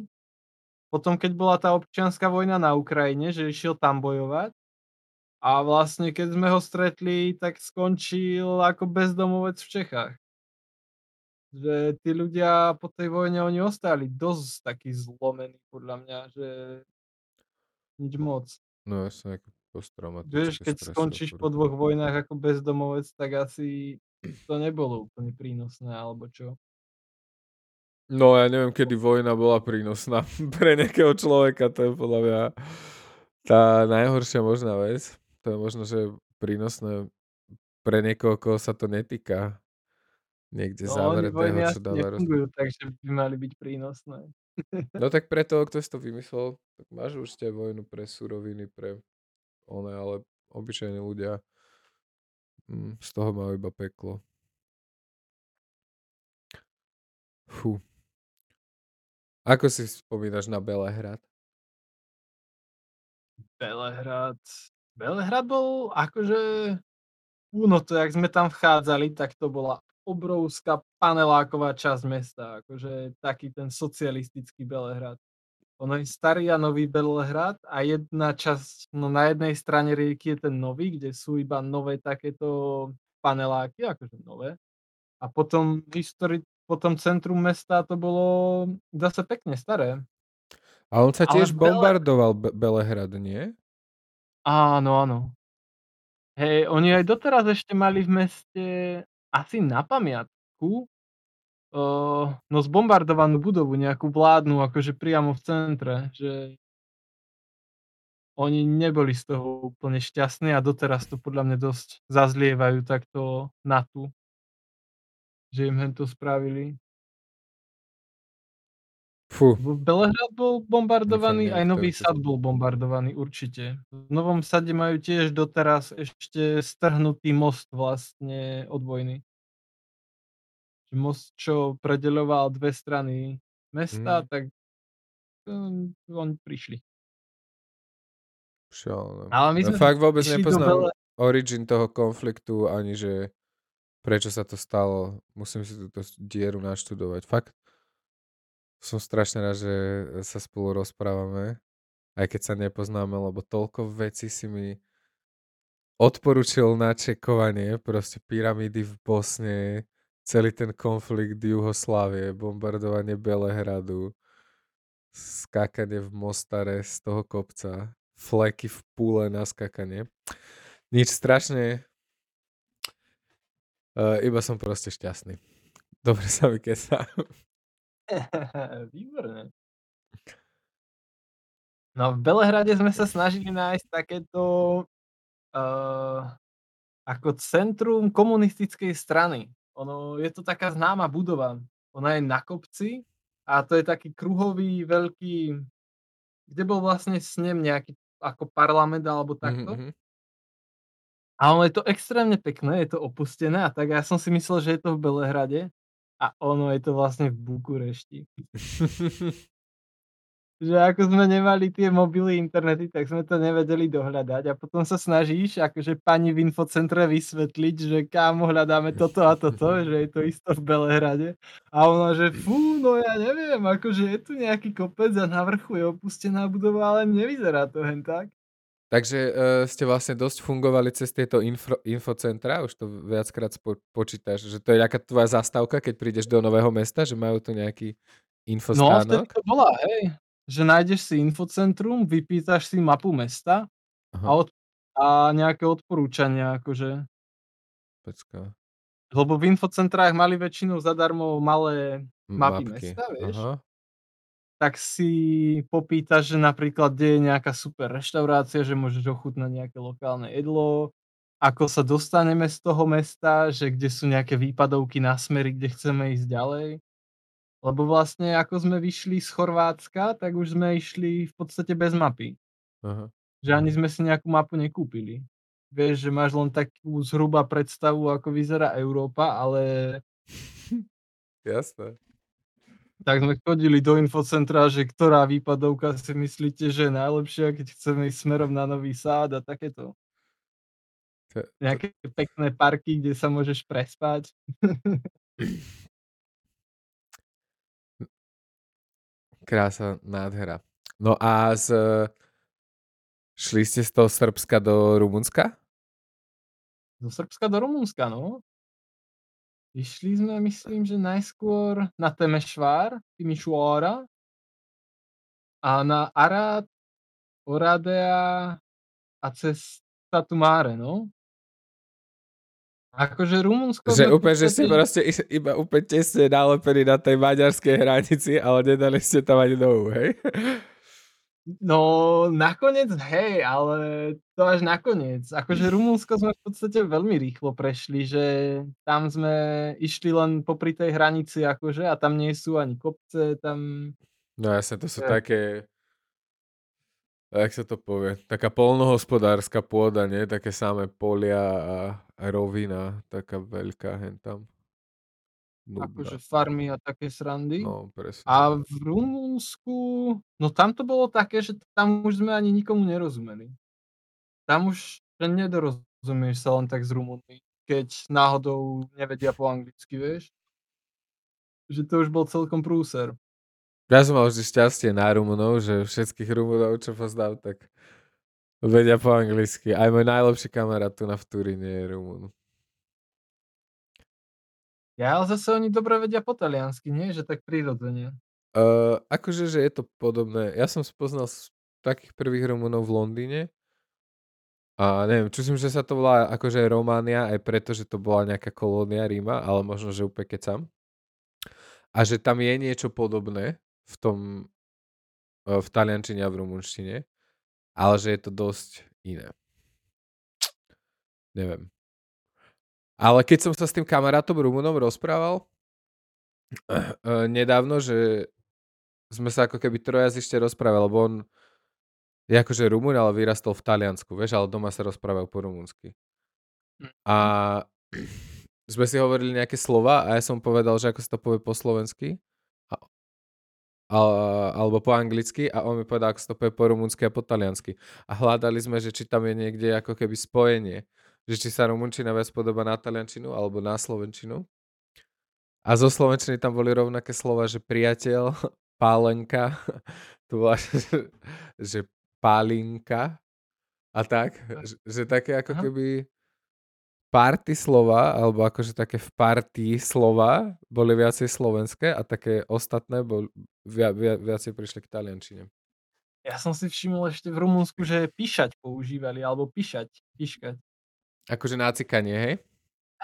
Potom, keď bola tá občianská vojna na Ukrajine, že išiel tam bojovať a vlastne keď sme ho stretli, tak skončil ako bezdomovec v Čechách. Že tí ľudia po tej vojne, oni ostali dosť takí zlomení podľa mňa, že nič moc. No jasne, ako Vieš, posttraumatické keď skončíš po dvoch vojnách ako bezdomovec, tak asi to nebolo úplne prínosné, alebo čo? No ja neviem, kedy vojna bola prínosná pre nejakého človeka, to je podľa mňa tá najhoršia možná vec. To je možno, že prínosné pre niekoho, koho sa to netýka. Niekde No zavretého, čo dáva nefungujú tak, že by mali byť prínosné. No tak pre toho, kto si to vymyslel, tak máš určite vojnu pre suroviny, pre one, ale obyčajní ľudia mm, z toho majú iba peklo. Fú. Ako si spomínaš na Belehrad? Belehrad. Belehrad bol akože... Fú, no to jak sme tam vchádzali, tak to bola obrovská paneláková časť mesta. Akože taký ten socialistický Belehrad. Ono je starý a nový Belehrad a jedna časť, no na jednej strane rieky je ten nový, kde sú iba nové takéto paneláky, akože nové. A potom, histori- potom centrum mesta to bolo zase pekne staré. A on sa Ale tiež Bele... bombardoval, Be- Belehrad, nie? Áno, áno. Hej, oni aj doteraz ešte mali v meste asi na pamiatku uh, no zbombardovanú budovu, nejakú vládnu, akože priamo v centre, že oni neboli z toho úplne šťastní a doteraz to podľa mňa dosť zazlievajú takto na tú. že im hento spravili. Fú. Belehrad bol bombardovaný, aj Nový Sad bol bombardovaný, určite. V Novom Sade majú tiež doteraz ešte strhnutý most vlastne od vojny. Most, čo predeľoval dve strany mesta, Mhm. tak hm, oni prišli. Šialené. Ale my Ja sme fakt vôbec nepoznám Bele origin toho konfliktu, ani že prečo sa to stalo. Musím si túto dieru naštudovať. Fakt som strašne rád, že sa spolu rozprávame, aj keď sa nepoznáme, lebo toľko vecí si mi odporúčil na čekovanie. Proste pyramídy v Bosne, celý ten konflikt Juhoslávie, bombardovanie Belehradu, skákanie v Mostare z toho kopca, fleky v púle na skákanie. Nič strašne Uh, iba som proste šťastný. Dobre sa mi kesá. Výborné. No v Belehrade sme sa snažili nájsť takéto uh, ako centrum komunistickej strany. Ono je to taká známa budova. Ona je na kopci a to je taký kruhový veľký, kde bol vlastne snem nejaký ako parlament alebo takto. Mhm, mhm. A ono je to extrémne pekné, je to opustené a tak ja som si myslel, že je to v Belehrade a ono je to vlastne v Bukurešti. Že ako sme nemali tie mobily, internety, tak sme to nevedeli dohľadať a potom sa snažíš akože pani v infocentre vysvetliť, že kámo hľadáme toto a toto, že je to isto v Belehrade. A ona, že fú, no ja neviem, akože je tu nejaký kopec a na vrchu je opustená budova, ale nevyzerá to hen tak. Takže uh, ste vlastne dosť fungovali cez tieto info, infocentra, už to viackrát spo, počítaš, že to je nejaká tvoja zastávka, keď prídeš do nového mesta, že majú tu nejaký No, vtedy infostánok? to bola, hej, že nájdeš si infocentrum, vypýtaš si mapu mesta a, od, a nejaké odporúčania, akože. počká. Lebo v infocentrách mali väčšinou zadarmo malé mapy Mapky, mesta, vieš. aha. Tak si popýtaš, že napríklad, kde je nejaká super reštaurácia, že môžeš ochutnať nejaké lokálne jedlo, ako sa dostaneme z toho mesta, že kde sú nejaké výpadovky na smery, kde chceme ísť ďalej. Lebo vlastne ako sme vyšli z Chorvátska, tak už sme išli v podstate bez mapy. Aha. Že ani sme si nejakú mapu nekúpili. Vieš, že máš len takú zhruba predstavu, ako vyzerá Európa, ale Jasné. Tak sme chodili do infocentra, že ktorá výpadovka si myslíte, že je najlepšia, keď chceme ísť smerom na Nový Sád a takéto. To, to, Nejaké pekné parky, kde sa môžeš prespať. krása, nádhera. No a z... Šli ste z toho Srbska do Rumunska? Zo Srbska do Rumunska, no. Išli sme, myslím, že najskôr na Temešvár, Timišoara a na Arad, Oradea a cez Satu Mare, no. Akože Rumunsko Že úplne, že ste proste iba úplne tesne nalepení na tej maďarskej hranici, ale nedali ste tam ani nohu, hej? No, nakoniec hej, ale to až nakoniec. Akože Rumunsko sme v podstate veľmi rýchlo prešli, že tam sme išli len popri tej hranici akože a tam nie sú ani kopce, tam... No jasne, to sú Je. také... Jak sa to povie? Taká polnohospodárska pôda, nie? Také samé polia a, a rovina, taká veľká hen tam. Akože Nudná. farmy a také srandy. No, presne. A v Rumunsku, no tam to bolo také, že tam už sme ani nikomu nerozumeli. Tam už nedorozumieš sa len tak s Rumunmi, keď náhodou nevedia po anglicky, vieš. Že to už bol celkom prúser. Ja som mal vždy šťastie na Rumunov, že všetkých Rumunov, čo poznám, tak vedia po anglicky. Aj môj najlepší kamarát tu na v Turíne je Rumun. Ja, ale zase oni dobre vedia po taliansky, nie? Že tak prirodzene. Uh, akože, že je to podobné. Ja som spoznal s- takých prvých Rumunov v Londýne. A neviem, čuším, že sa to volá akože Románia, aj preto, že to bola nejaká kolónia Ríma, ale možno, že úplne kecam. A že tam je niečo podobné v tom, eh, v taliančine a v rumunštine, ale že je to dosť iné. Neviem. Ale keď som sa s tým kamarátom Rumunom rozprával uh, nedávno, že sme sa ako keby trojazyšte rozprávali, lebo on je akože Rumun, ale vyrastol v Taliansku, vieš, ale doma sa rozprávajú po rumunsky. A sme si hovorili nejaké slova a ja som povedal, že ako sa to povie po slovensky a, a, alebo po anglicky a on mi povedal, ako sa to povie po rumunsky a po taliansky. A hľadali sme, že či tam je niekde ako keby spojenie, že či sa rumunčina viac podoba na taliančinu alebo na slovenčinu. A zo slovenčiny tam boli rovnaké slova, že priateľ, pálenka, to bola, že, že pálinka a tak, že, že také ako Aha. keby party slova, alebo akože také v party slova boli viacej slovenské a také ostatné bol, via, via, viacej prišli k taliančine. Ja som si všimol ešte v Rumunsku, že píšať používali, alebo píšať, píškať. Akože nácikanie, hej?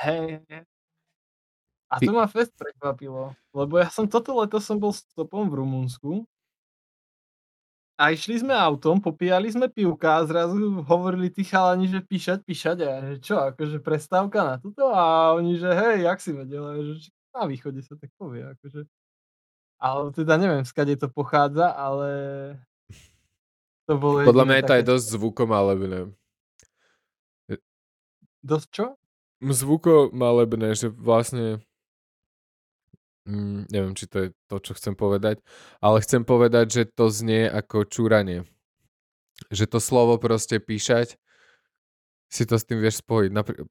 Hej, hej. A to ma fest prekvapilo, lebo ja som toto leto som bol stopom v Rumunsku a išli sme autom, popíjali sme pivka a zrazu hovorili tí chalani, že píšať, píšať a ja, že čo, akože prestávka na toto a oni, že hej, jak si vedel, že na východe sa tak povie, akože. Ale teda neviem, skade to pochádza, ale to bolo Podľa mňa je to aj dosť zvukom, ale neviem. Dosť čo? Zvuko malebné, že vlastne Mm, neviem, či to je to, čo chcem povedať, ale chcem povedať, že to znie ako čúranie. Že to slovo proste píšať, si to s tým vieš spojiť. Napr-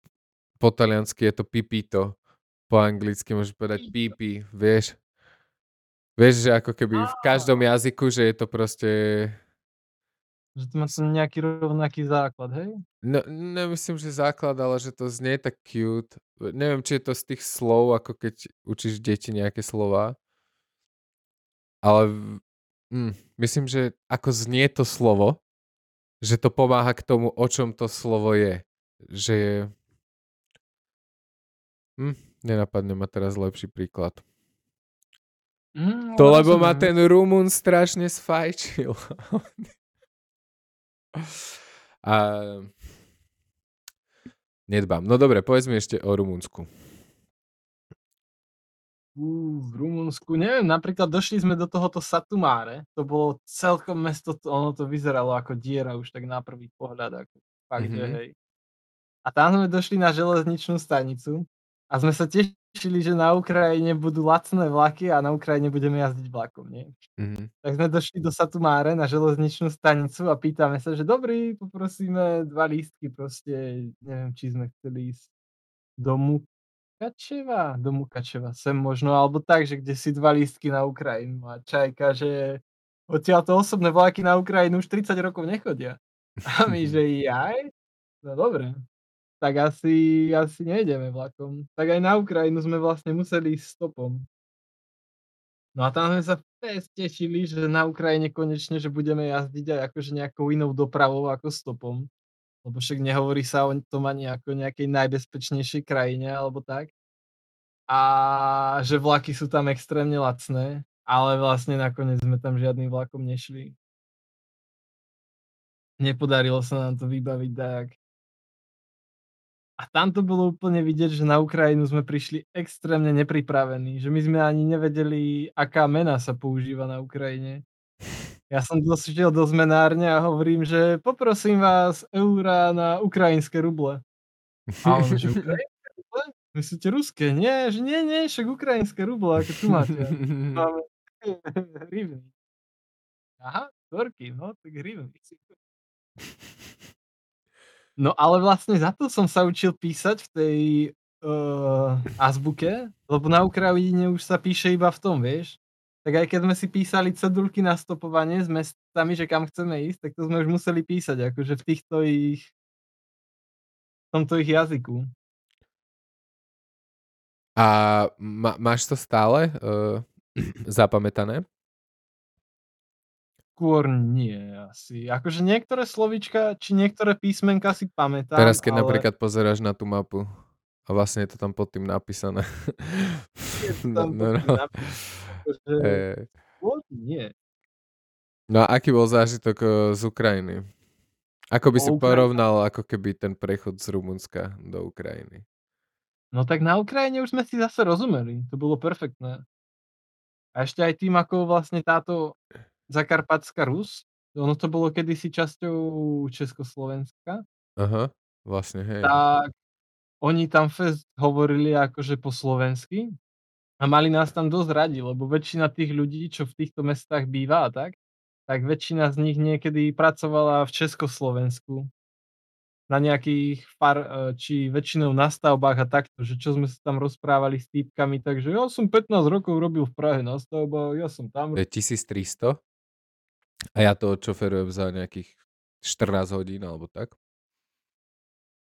po taliansky je to pipito, po anglicky môžeš povedať pipi, vieš. Vieš, že ako keby v každom jazyku, že je to proste že to má to nejaký rovnaký základ, hej? No, nemyslím, že základ, ale že to znie tak cute. Neviem, či je to z tých slov, ako keď učíš deti nejaké slova. Ale hm, myslím, že ako znie to slovo, že to pomáha k tomu, o čom to slovo je. Že je... Hm, nenapadne ma teraz lepší príklad. Mm, to lebo ma ten Rumun strašne sfajčil. A... Nedbám. No dobre, povedz mi ešte o Rumunsku. Uh, v Rumunsku, neviem, napríklad došli sme do tohoto Satumáre, to bolo celkom mesto, ono to vyzeralo ako diera už tak na prvý pohľad, ako fakt, mm-hmm. že mhm. hej. A tam sme došli na železničnú stanicu a sme sa tešili, že na Ukrajine budú lacné vlaky a na Ukrajine budeme jazdiť vlakom, nie? Mm-hmm. Tak sme došli do Satumáre na železničnú stanicu a pýtame sa, že dobrý, poprosíme dva lístky, proste neviem, či sme chceli ísť do Mukačeva, do Mukačeva, sem možno, alebo tak, že kde si dva lístky na Ukrajinu a Čajka, že odtiaľ to osobné vlaky na Ukrajinu už 30 rokov nechodia. A my, že jaj? No dobre, tak asi, asi nejdeme vlakom. Tak aj na Ukrajinu sme vlastne museli ísť stopom. No a tam sme sa fest tešili, že na Ukrajine konečne, že budeme jazdiť aj akože nejakou inou dopravou ako stopom. Lebo však nehovorí sa o tom ani ako nejakej najbezpečnejšej krajine alebo tak. A že vlaky sú tam extrémne lacné, ale vlastne nakoniec sme tam žiadnym vlakom nešli. Nepodarilo sa nám to vybaviť tak. A tam to bolo úplne vidieť, že na Ukrajinu sme prišli extrémne nepripravení, že my sme ani nevedeli, aká mena sa používa na Ukrajine. Ja som došiel do zmenárne a hovorím, že poprosím vás eura na ukrajinské ruble. A on, že ukrajinské ruble? Myslíte ruské? Nie, že nie, nie, však ukrajinské ruble, ako tu máte. Máme hrivny. Aha, torky, no, tak hrivny. No ale vlastne za to som sa učil písať v tej uh, azbuke, lebo na Ukrajine už sa píše iba v tom, vieš. Tak aj keď sme si písali cedulky na stopovanie s mestami, že kam chceme ísť, tak to sme už museli písať, akože v týchto ich v tomto ich jazyku. A ma, máš to stále uh, zapamätané? Skôr nie asi. Akože niektoré slovíčka, či niektoré písmenka si pamätám, Teraz keď ale... napríklad pozeráš na tú mapu a vlastne je to tam pod tým napísané. Je to tam no, no, no. Akože... E... nie. No a aký bol zážitok eh, z Ukrajiny? Ako by si porovnal ako keby ten prechod z Rumunska do Ukrajiny? No tak na Ukrajine už sme si zase rozumeli, to bolo perfektné. A ešte aj tým, ako vlastne táto Zakarpatská Rus, ono to bolo kedysi časťou Československa. Aha, vlastne, hej. Tak oni tam fest hovorili akože po slovensky a mali nás tam dosť radi, lebo väčšina tých ľudí, čo v týchto mestách býva a tak, tak väčšina z nich niekedy pracovala v Československu na nejakých far e, či väčšinou na stavbách a takto, že čo sme sa tam rozprávali s týpkami, takže ja som 15 rokov robil v Prahe na stavbách, ja som tam... Je 1300 a ja to odšoferujem za nejakých 14 hodín alebo tak.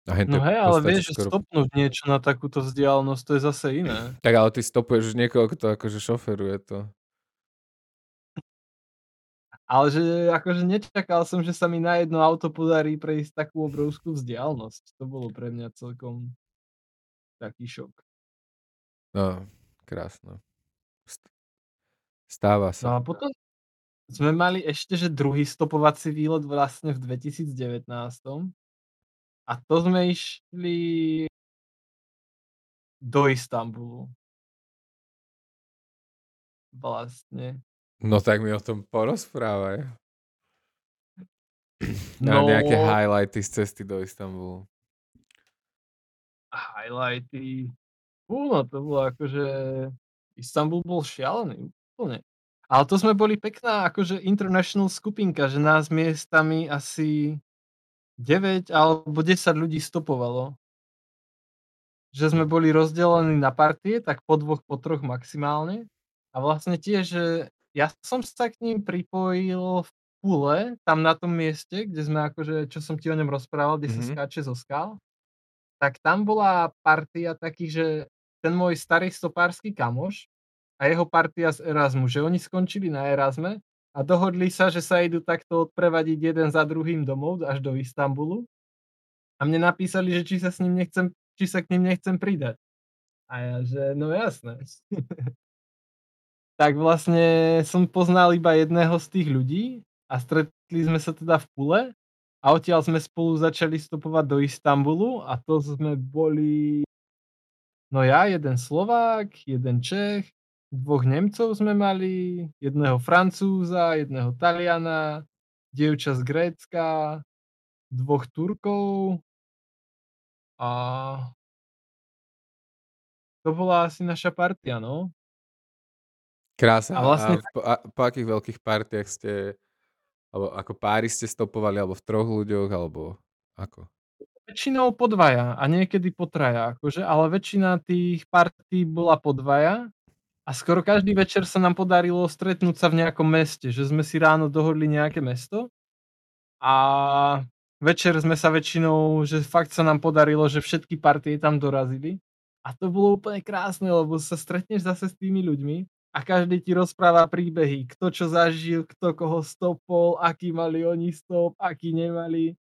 A no hej, ale vieš, že skoro... stopnúť niečo na takúto vzdialenosť, to je zase iné. Tak ale ty stopuješ už niekoho, kto akože šoferuje to. Ale že akože nečakal som, že sa mi na jedno auto podarí prejsť takú obrovskú vzdialenosť. To bolo pre mňa celkom taký šok. No, krásne. Stáva sa. No a potom sme mali ešte, že druhý stopovací výlet vlastne v 2019. A to sme išli do Istanbulu. Vlastne. No tak mi o tom porozprávaj. No, nejaké highlighty z cesty do Istanbulu. Highlighty. Fú, no to bolo akože... Istanbul bol šialený, úplne. Ale to sme boli pekná akože international skupinka, že nás miestami asi 9 alebo 10 ľudí stopovalo. Že sme boli rozdelení na partie, tak po dvoch, po troch maximálne. A vlastne tiež, že ja som sa k ním pripojil v Pule, tam na tom mieste, kde sme akože, čo som ti o ňom rozprával, kde mm-hmm. sa skáče zo skal. Tak tam bola partia takých, že ten môj starý stopársky kamoš a jeho partia z Erasmu, že oni skončili na Erasme a dohodli sa, že sa idú takto odprevadiť jeden za druhým domov až do Istanbulu. A mne napísali, že či sa s ním nechcem, či sa k ním nechcem pridať. A ja, že no jasné. tak vlastne som poznal iba jedného z tých ľudí a stretli sme sa teda v Pule a odtiaľ sme spolu začali stopovať do Istanbulu a to sme boli no ja, jeden Slovák, jeden Čech, dvoch Nemcov sme mali, jedného Francúza, jedného Taliana, dievča z Grécka, dvoch Turkov a to bola asi naša partia, no. Krása. A vlastne... A po, a po akých veľkých partiách ste, alebo ako páry ste stopovali, alebo v troch ľuďoch, alebo ako? Väčšinou po dvaja a niekedy po traja, akože, ale väčšina tých partí bola po dvaja a skoro každý večer sa nám podarilo stretnúť sa v nejakom meste, že sme si ráno dohodli nejaké mesto a večer sme sa väčšinou, že fakt sa nám podarilo, že všetky partie tam dorazili a to bolo úplne krásne, lebo sa stretneš zase s tými ľuďmi a každý ti rozpráva príbehy, kto čo zažil, kto koho stopol, aký mali oni stop, aký nemali.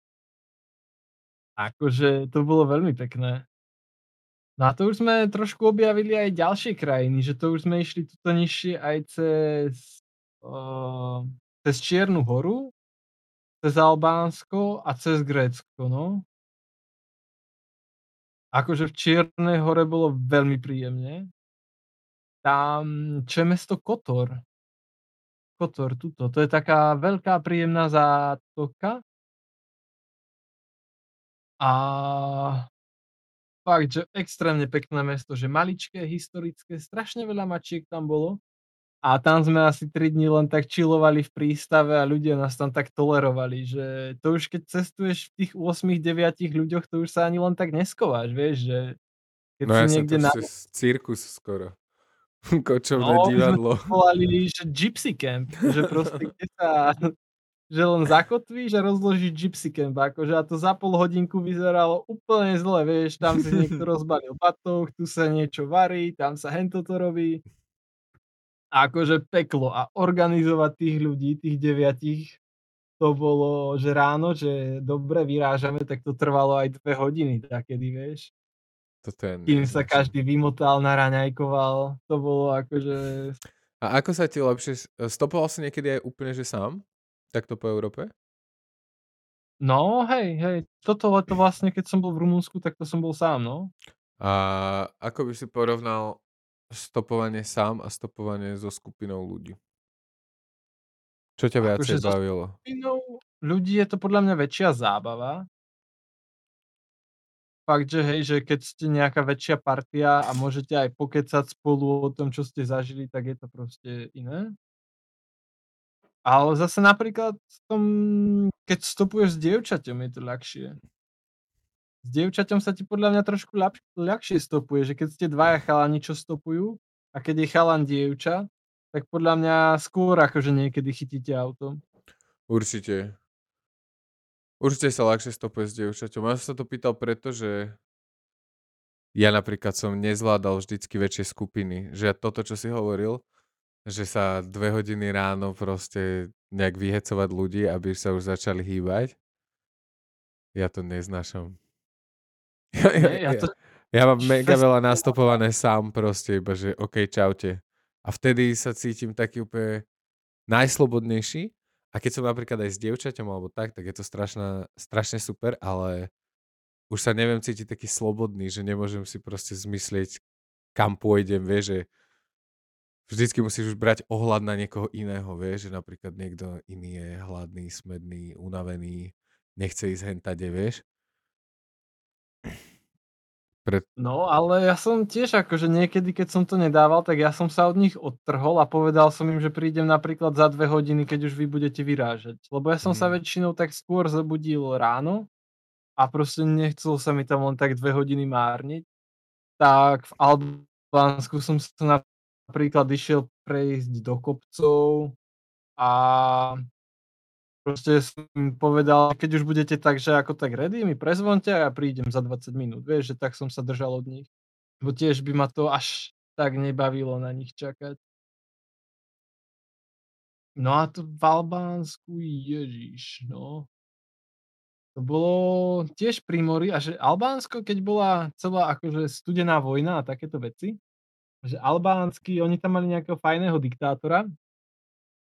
Akože to bolo veľmi pekné. No a to už sme trošku objavili aj ďalšie krajiny, že to už sme išli tuto nižšie aj cez, uh, cez Čiernu horu, cez Albánsko a cez Grécko, no. Akože v Čiernej hore bolo veľmi príjemne. Tam, čo je mesto Kotor. Kotor, tuto. To je taká veľká príjemná zátoka. A fakt, že extrémne pekné mesto, že maličké, historické, strašne veľa mačiek tam bolo. A tam sme asi 3 dní len tak čilovali v prístave a ľudia nás tam tak tolerovali, že to už keď cestuješ v tých 8-9 ľuďoch, to už sa ani len tak neskováš, vieš, že keď no si niekde na... cirkus skoro. Kočovné no, divadlo. Volali, že Gypsy Camp, že proste kde sa, že len zakotvíš a rozložíš Gypsy Camp, akože a to za pol hodinku vyzeralo úplne zle, vieš, tam si niekto rozbalil batoh, tu sa niečo varí, tam sa hento to robí. A akože peklo a organizovať tých ľudí, tých deviatich, to bolo, že ráno, že dobre vyrážame, tak to trvalo aj dve hodiny takedy, vieš. Toto je Kým sa každý vymotal, naraňajkoval, to bolo akože... A ako sa ti lepšie... Stopoval si niekedy aj úplne, že sám? Takto po Európe? No, hej, hej. Toto leto vlastne, keď som bol v Rumunsku, tak to som bol sám, no. A ako by si porovnal stopovanie sám a stopovanie so skupinou ľudí? Čo ťa viacej Akože so bavilo? skupinou ľudí je to podľa mňa väčšia zábava. Fakt, že hej, že keď ste nejaká väčšia partia a môžete aj pokecať spolu o tom, čo ste zažili, tak je to proste iné. Ale zase napríklad tom, keď stopuješ s dievčaťom, je to ľahšie. S dievčaťom sa ti podľa mňa trošku ľahšie stopuje, že keď ste dvaja chalani, čo stopujú a keď je chalan dievča, tak podľa mňa skôr akože niekedy chytíte auto. Určite. Určite sa ľahšie stopuje s dievčaťom. Ja som sa to pýtal preto, že ja napríklad som nezvládal vždycky väčšie skupiny. Že toto, čo si hovoril, že sa dve hodiny ráno proste nejak vyhecovať ľudí, aby sa už začali hýbať. Ja to neznášam. Ja, ja, ja to ja mám mega veľa nastopované sám proste, iba že OK, čaute. A vtedy sa cítim taký úplne najslobodnejší. A keď som napríklad aj s dievčaťom alebo tak, tak je to strašná, strašne super, ale už sa neviem cítiť taký slobodný, že nemôžem si proste zmyslieť, kam pôjdem, vieš, že vždycky musíš už brať ohľad na niekoho iného, vieš, že napríklad niekto iný je hladný, smedný, unavený, nechce ísť hentade, vieš. Pre... No, ale ja som tiež akože niekedy, keď som to nedával, tak ja som sa od nich odtrhol a povedal som im, že prídem napríklad za dve hodiny, keď už vy budete vyrážať. Lebo ja som sa Mm. väčšinou tak skôr zabudil ráno a proste nechcel sa mi tam len tak dve hodiny márniť. Tak v Albánsku som sa napríklad išiel prejsť do kopcov a proste som povedal, keď už budete tak, že ako tak ready, mi prezvonte a ja prídem za 20 minút. Vieš, že tak som sa držal od nich. Bo tiež by ma to až tak nebavilo na nich čakať. No a to v Albánsku, ježiš, no. To bolo tiež pri mori a že Albánsko, keď bola celá akože studená vojna a takéto veci, že albánsky, oni tam mali nejakého fajného diktátora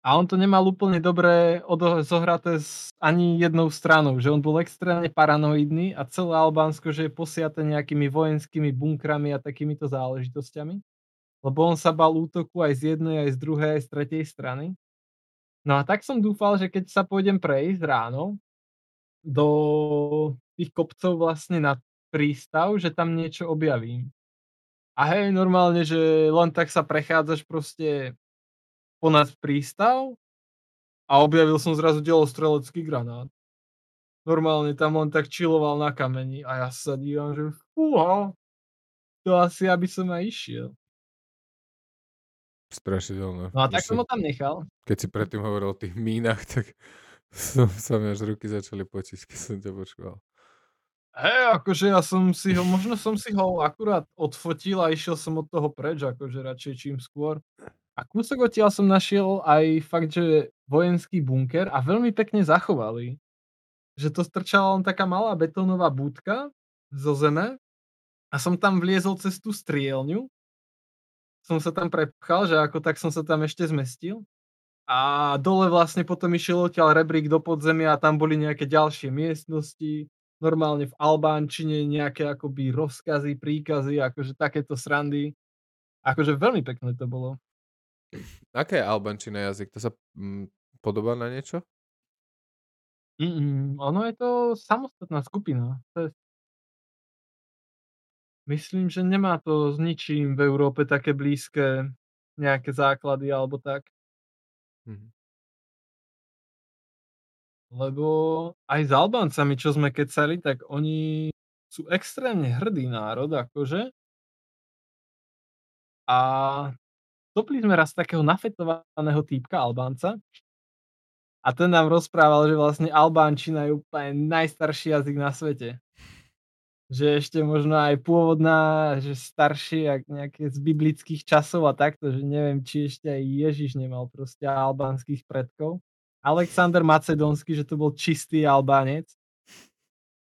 a on to nemal úplne dobre zohraté s ani jednou stranou, že on bol extrémne paranoidný a celé Albánsko, že je posiate nejakými vojenskými bunkrami a takýmito záležitosťami, lebo on sa bal útoku aj z jednej, aj z druhej, aj z tretej strany. No a tak som dúfal, že keď sa pôjdem prejsť ráno do tých kopcov vlastne na prístav, že tam niečo objavím. A hej, normálne, že len tak sa prechádzaš proste ponad prístav a objavil som zrazu delostrelecký granát. Normálne tam len tak chilloval na kameni a ja sa dívam, že fúha, to asi aby som aj išiel. Strašidelné. No a tak som ho tam nechal. Keď si predtým hovoril o tých mínach, tak som, sa mi až ruky začali potiť, keď som ťa počúval. Hej, akože ja som si ho, možno som si ho akurát odfotil a išiel som od toho preč, akože radšej čím skôr. A kúsok odtiaľ som našiel aj fakt, že vojenský bunker a veľmi pekne zachovali. Že to strčala len taká malá betónová budka zo zeme a som tam vliezol cez tú strielňu. Som sa tam prepchal, že ako tak som sa tam ešte zmestil. A dole vlastne potom išiel odtiaľ rebrík do podzemia a tam boli nejaké ďalšie miestnosti, normálne v albánčine nejaké akoby rozkazy, príkazy, akože takéto srandy. Akože veľmi pekné to bolo. Aké je albančina jazyk? To sa mm, podobá na niečo? Mm, ono je to samostatná skupina. To je myslím, že nemá to s ničím v Európe také blízke nejaké základy alebo tak. Mhm. Lebo aj s Albáncami, čo sme kecali, tak oni sú extrémne hrdý národ akože. A stopli sme raz takého nafetovaného týpka Albánca. A ten nám rozprával, že vlastne albánčina je úplne najstarší jazyk na svete. Že ešte možno aj pôvodná, že staršie, jak nejaké z biblických časov a takto, že neviem, či ešte aj Ježiš nemal proste albánskych predkov. Alexander Macedónsky, že to bol čistý Albánec.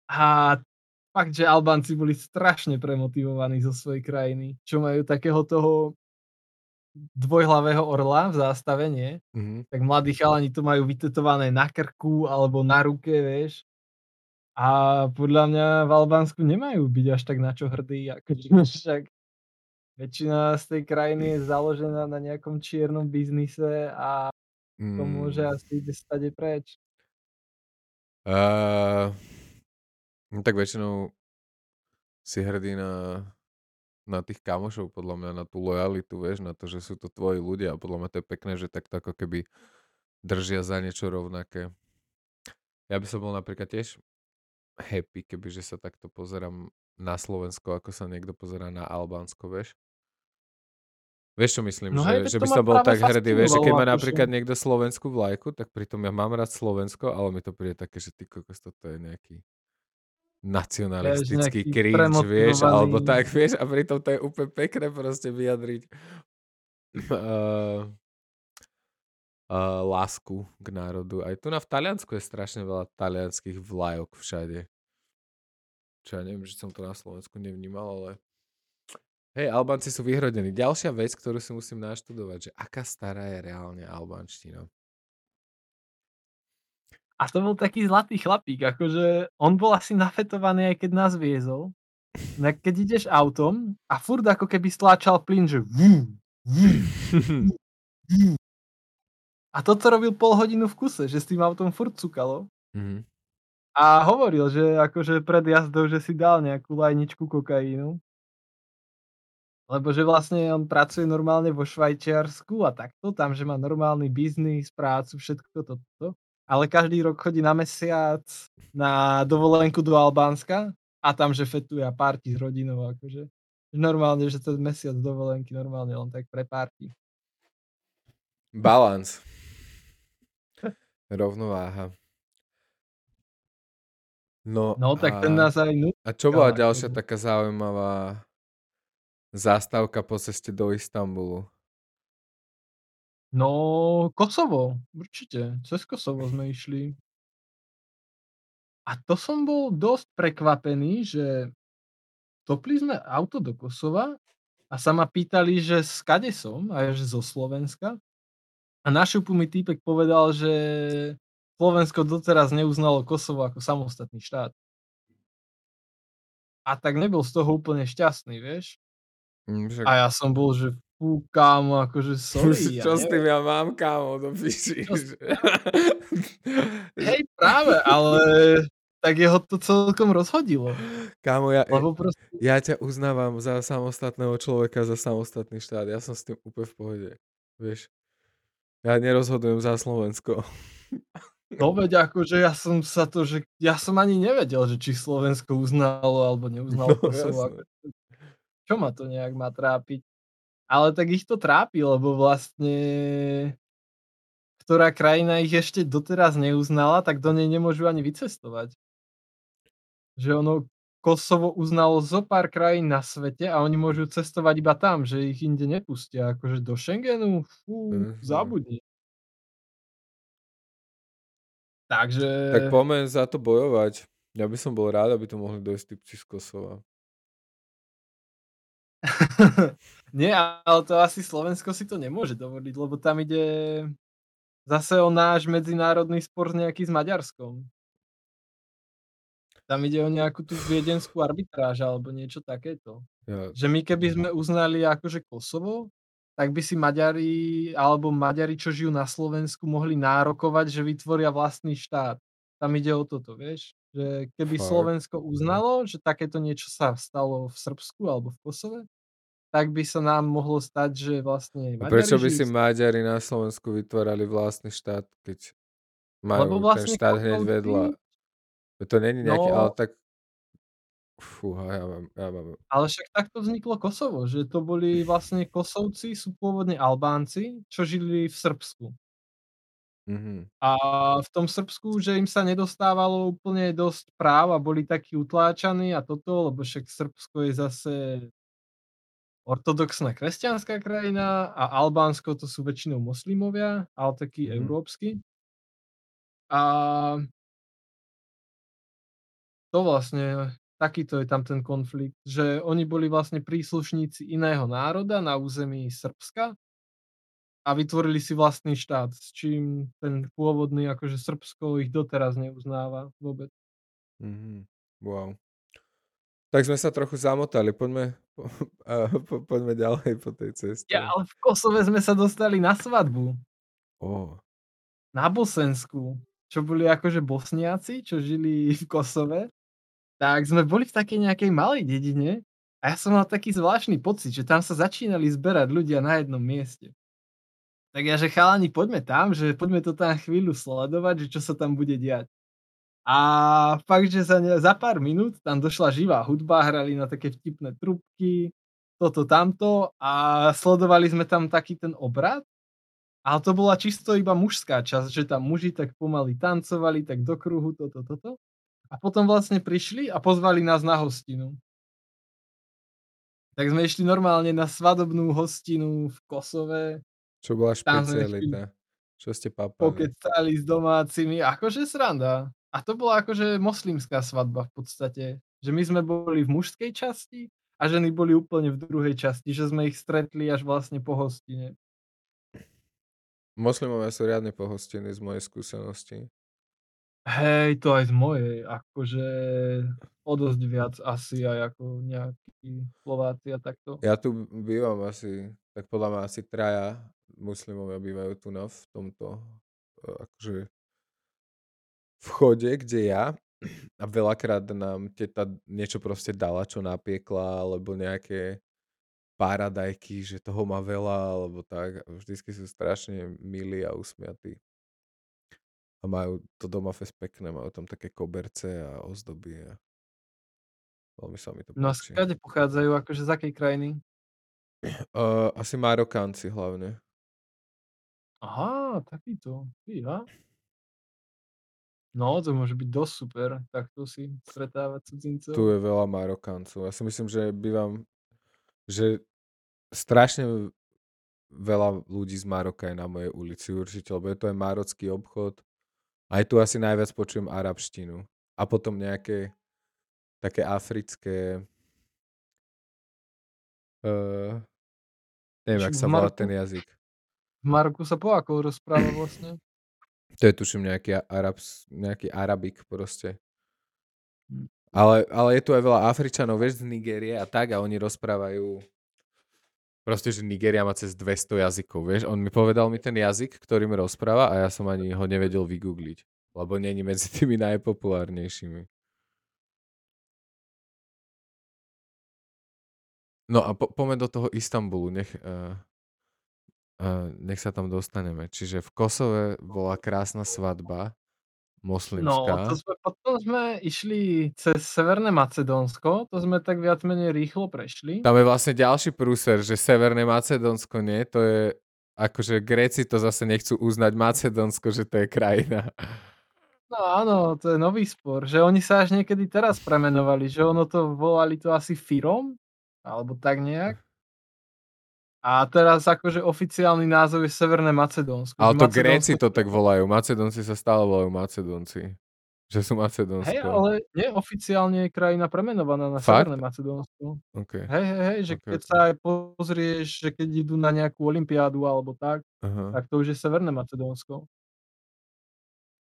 A fakt, že Albánci boli strašne premotivovaní zo svojej krajiny, čo majú takého toho dvojhlavého orla v zástave, nie? Mhm. Tak mladí chalani to majú vytetované na krku alebo na ruke, vieš. A podľa mňa v Albánsku nemajú byť až tak na čo hrdí, akože však väčšina z tej krajiny je založená na nejakom čiernom biznise a to môže Mm. asi ísť stade preč. Uh, tak väčšinou si hrdý na, na tých kamošov, podľa mňa, na tú lojalitu, vieš, na to, že sú to tvoji ľudia a podľa mňa to je pekné, že takto ako keby držia za niečo rovnaké. Ja by som bol napríklad tiež happy, kebyže sa takto pozerám na Slovensko, ako sa niekto pozerá na Albánsko, vieš. Vieš, čo myslím? No že, hej, že by som bol tak hrdý, vieš, že keď má napríklad niekto slovenskú vlajku, tak pritom ja mám rád Slovensko, ale mi to príde také, že ty kokos, toto je nejaký nacionalistický nejaký cringe, vieš, alebo tak, vieš, a pritom to je úplne pekné proste vyjadriť uh, uh, lásku k národu. Aj tu na v Taliansku je strašne veľa talianských vlajok všade. Čo ja neviem, že som to na Slovensku nevnímal, ale Hej, Albánci sú vyhrodení. Ďalšia vec, ktorú si musím naštudovať, že aká stará je reálne albánština. A to bol taký zlatý chlapík, akože on bol asi nafetovaný, aj keď nás viezol. No keď ideš autom a furt ako keby stláčal plyn, že vú, vú, vú, vú. A toto robil pol hodinu v kuse, že s tým autom furt cukalo. Mhm. A hovoril, že akože pred jazdou, že si dal nejakú lajničku kokainu. Lebo že vlastne on pracuje normálne vo Švajčiarsku a takto, tam, že má normálny biznis, prácu, všetko toto. Ale každý rok chodí na mesiac na dovolenku do Albánska a tam, že fetuje a party s rodinou, akože. Normálne, že ten mesiac dovolenky normálne len tak pre party. Balans. Rovnováha. No, No tak ten a, nás aj nú... a čo bola ďalšia taká zaujímavá zastávka po ceste do Istanbulu? No, Kosovo, určite. Cez Kosovo sme išli. A to som bol dosť prekvapený, že topli sme auto do Kosova a sa ma pýtali, že skade som, a že zo Slovenska. A na šupu mi týpek povedal, že Slovensko doteraz neuznalo Kosovo ako samostatný štát. A tak nebol z toho úplne šťastný, vieš. Mm, však... A ja som bol, že fú, kámo, akože sorry, ja Čo s tým ja mám, kámo, to píši. Hej, práve, ale tak jeho to celkom rozhodilo. Kámo, ja, Lebo proste, ja ťa uznávam za samostatného človeka, za samostatný štát. Ja som s tým úplne v pohode. Vieš, ja nerozhodujem za Slovensko. no veď akože ja som sa to, že ja som ani nevedel, že či Slovensko uznalo alebo neuznalo No, Kosovo. Čo ma to nejak má trápiť? Ale tak ich to trápi, lebo vlastne ktorá krajina ich ešte doteraz neuznala, tak do nej nemôžu ani vycestovať. Že ono Kosovo uznalo zo pár krajín na svete a oni môžu cestovať iba tam, že ich inde nepustia. Akože do Schengenu, fú, Mhm. zabudni. Takže... Tak poďme za to bojovať. Ja by som bol rád, aby to mohli dojsť typci z Kosova. Nie, ale to asi Slovensko si to nemôže dovoliť, lebo tam ide zase o náš medzinárodný spor nejaký s Maďarskom. Tam ide o nejakú tú viedenskú arbitráž alebo niečo takéto. Ja, Že my keby sme uznali akože Kosovo, tak by si Maďari alebo Maďari, čo žijú na Slovensku, mohli nárokovať, že vytvoria vlastný štát. Tam ide o toto, vieš? Že keby Fakt? Slovensko uznalo, že takéto niečo sa stalo v Srbsku alebo v Kosove, tak by sa nám mohlo stať, že vlastne a prečo by Maďari si. Maďari na Slovensku vytvárali vlastný štát, keď Lebo majú ten vlastne štát hneď vedľa? To není nejaký, ale No, tak... Fúha, ja mám, ja mám... ale však takto vzniklo Kosovo, že to boli vlastne Kosovci, sú pôvodne Albánci, čo žili v Srbsku. Mhm. A v tom Srbsku, že im sa nedostávalo úplne dosť práv a boli takí utláčaní a toto, lebo však Srbsko je zase ortodoxná kresťanská krajina a Albánsko to sú väčšinou moslimovia, ale takí Mhm. európsky. A to vlastne, takýto je tam ten konflikt, že oni boli vlastne príslušníci iného národa na území Srbska a vytvorili si vlastný štát, s čím ten pôvodný, akože Srbsko ich doteraz neuznáva vôbec. Mhm, wow. Tak sme sa trochu zamotali, poďme po a po poďme ďalej po tej Ja, ceste. ale v Kosove sme sa dostali na svadbu. Ó. Na Bosensku, čo boli akože Bosniaci, čo žili v Kosove, tak sme boli v takej nejakej malej dedine a ja som mal taký zvláštny pocit, že tam sa začínali zberať ľudia na jednom mieste. Tak ja, že chalani, poďme tam, že poďme to tam chvíľu sledovať, že čo sa tam bude diať. A fakt, že za, za pár minút tam došla živá hudba, hrali na také vtipné trubky, toto, tamto a sledovali sme tam taký ten obrad ale to bola čisto iba mužská časť, že tam muži tak pomaly tancovali, tak do kruhu, toto, toto. A potom vlastne prišli a pozvali nás na hostinu. Tak sme išli normálne na svadobnú hostinu v Kosove. Čo bola špecialita? Čo ste papali? Pokecali s domácimi, akože sranda. A to bola akože moslimská svadba v podstate. Že my sme boli v mužskej časti a ženy boli úplne v druhej časti, že sme ich stretli až vlastne po hostine. Moslimovia sú riadne pohostení z mojej skúsenosti. Hej, to aj z mojej, akože o dosť viac asi aj ako nejakí Slováci a takto. Ja tu bývam asi, tak podľa mňa asi traja muslimovia bývajú tu na v tomto e, akože vchode, kde ja a veľakrát nám teta niečo proste dala, čo napiekla, alebo nejaké paradajky, že toho má veľa, alebo tak. Vždycky sú strašne milí a usmiatí. A majú to doma fest pekné, majú tam také koberce a ozdoby. A veľmi sa mi to No a páči. skade pochádzajú, akože z akej krajiny? Uh, asi Marokánci hlavne. Aha, takýto. Fíha. No, to môže byť dosť super, takto si stretávať cudzincov. Tu je veľa Marokáncov. Ja si myslím, že bývam že strašne veľa ľudí z Maroka je na mojej ulici určite, lebo je to aj marocký obchod. Aj tu asi najviac počujem arabštinu. A potom nejaké také africké uh, neviem, ak sa volá ten jazyk. V Maroku sa po ako rozpráva vlastne? To je tuším nejaký, arabs, nejaký arabik proste. Hm. Ale, ale je tu aj veľa Afričanov, vieš, z Nigérie a tak a oni rozprávajú proste, že Nigéria má cez 200 jazykov, vieš. On mi povedal mi ten jazyk, ktorým rozpráva a ja som ani ho nevedel vygoogliť, lebo není medzi tými najpopulárnejšími. No a po, poďme do toho Istanbulu, nech, uh, uh, nech sa tam dostaneme. Čiže v Kosove bola krásna svadba, moslimská. No, to sme, potom sme išli cez Severné Macedónsko, to sme tak viac menej rýchlo prešli. Tam je vlastne ďalší prúser, že Severné Macedónsko nie, to je akože Gréci to zase nechcú uznať Macedónsko, že to je krajina. No áno, to je nový spor, že oni sa až niekedy teraz premenovali, že ono to volali to asi Firom, alebo tak nejak. A teraz akože oficiálny názov je Severné Macedónsko. Ale to Macedónsko... Gréci to tak volajú. Macedónci sa stále volajú Macedónci. Že sú Macedónsko. Hej, ale neoficiálne je krajina premenovaná na Fakt? Severné Macedónsko. Okay. Hej, hej, hej, že okay, keď okay. sa aj pozrieš, že keď idú na nejakú olympiádu alebo tak, uh-huh. tak to už je Severné Macedónsko.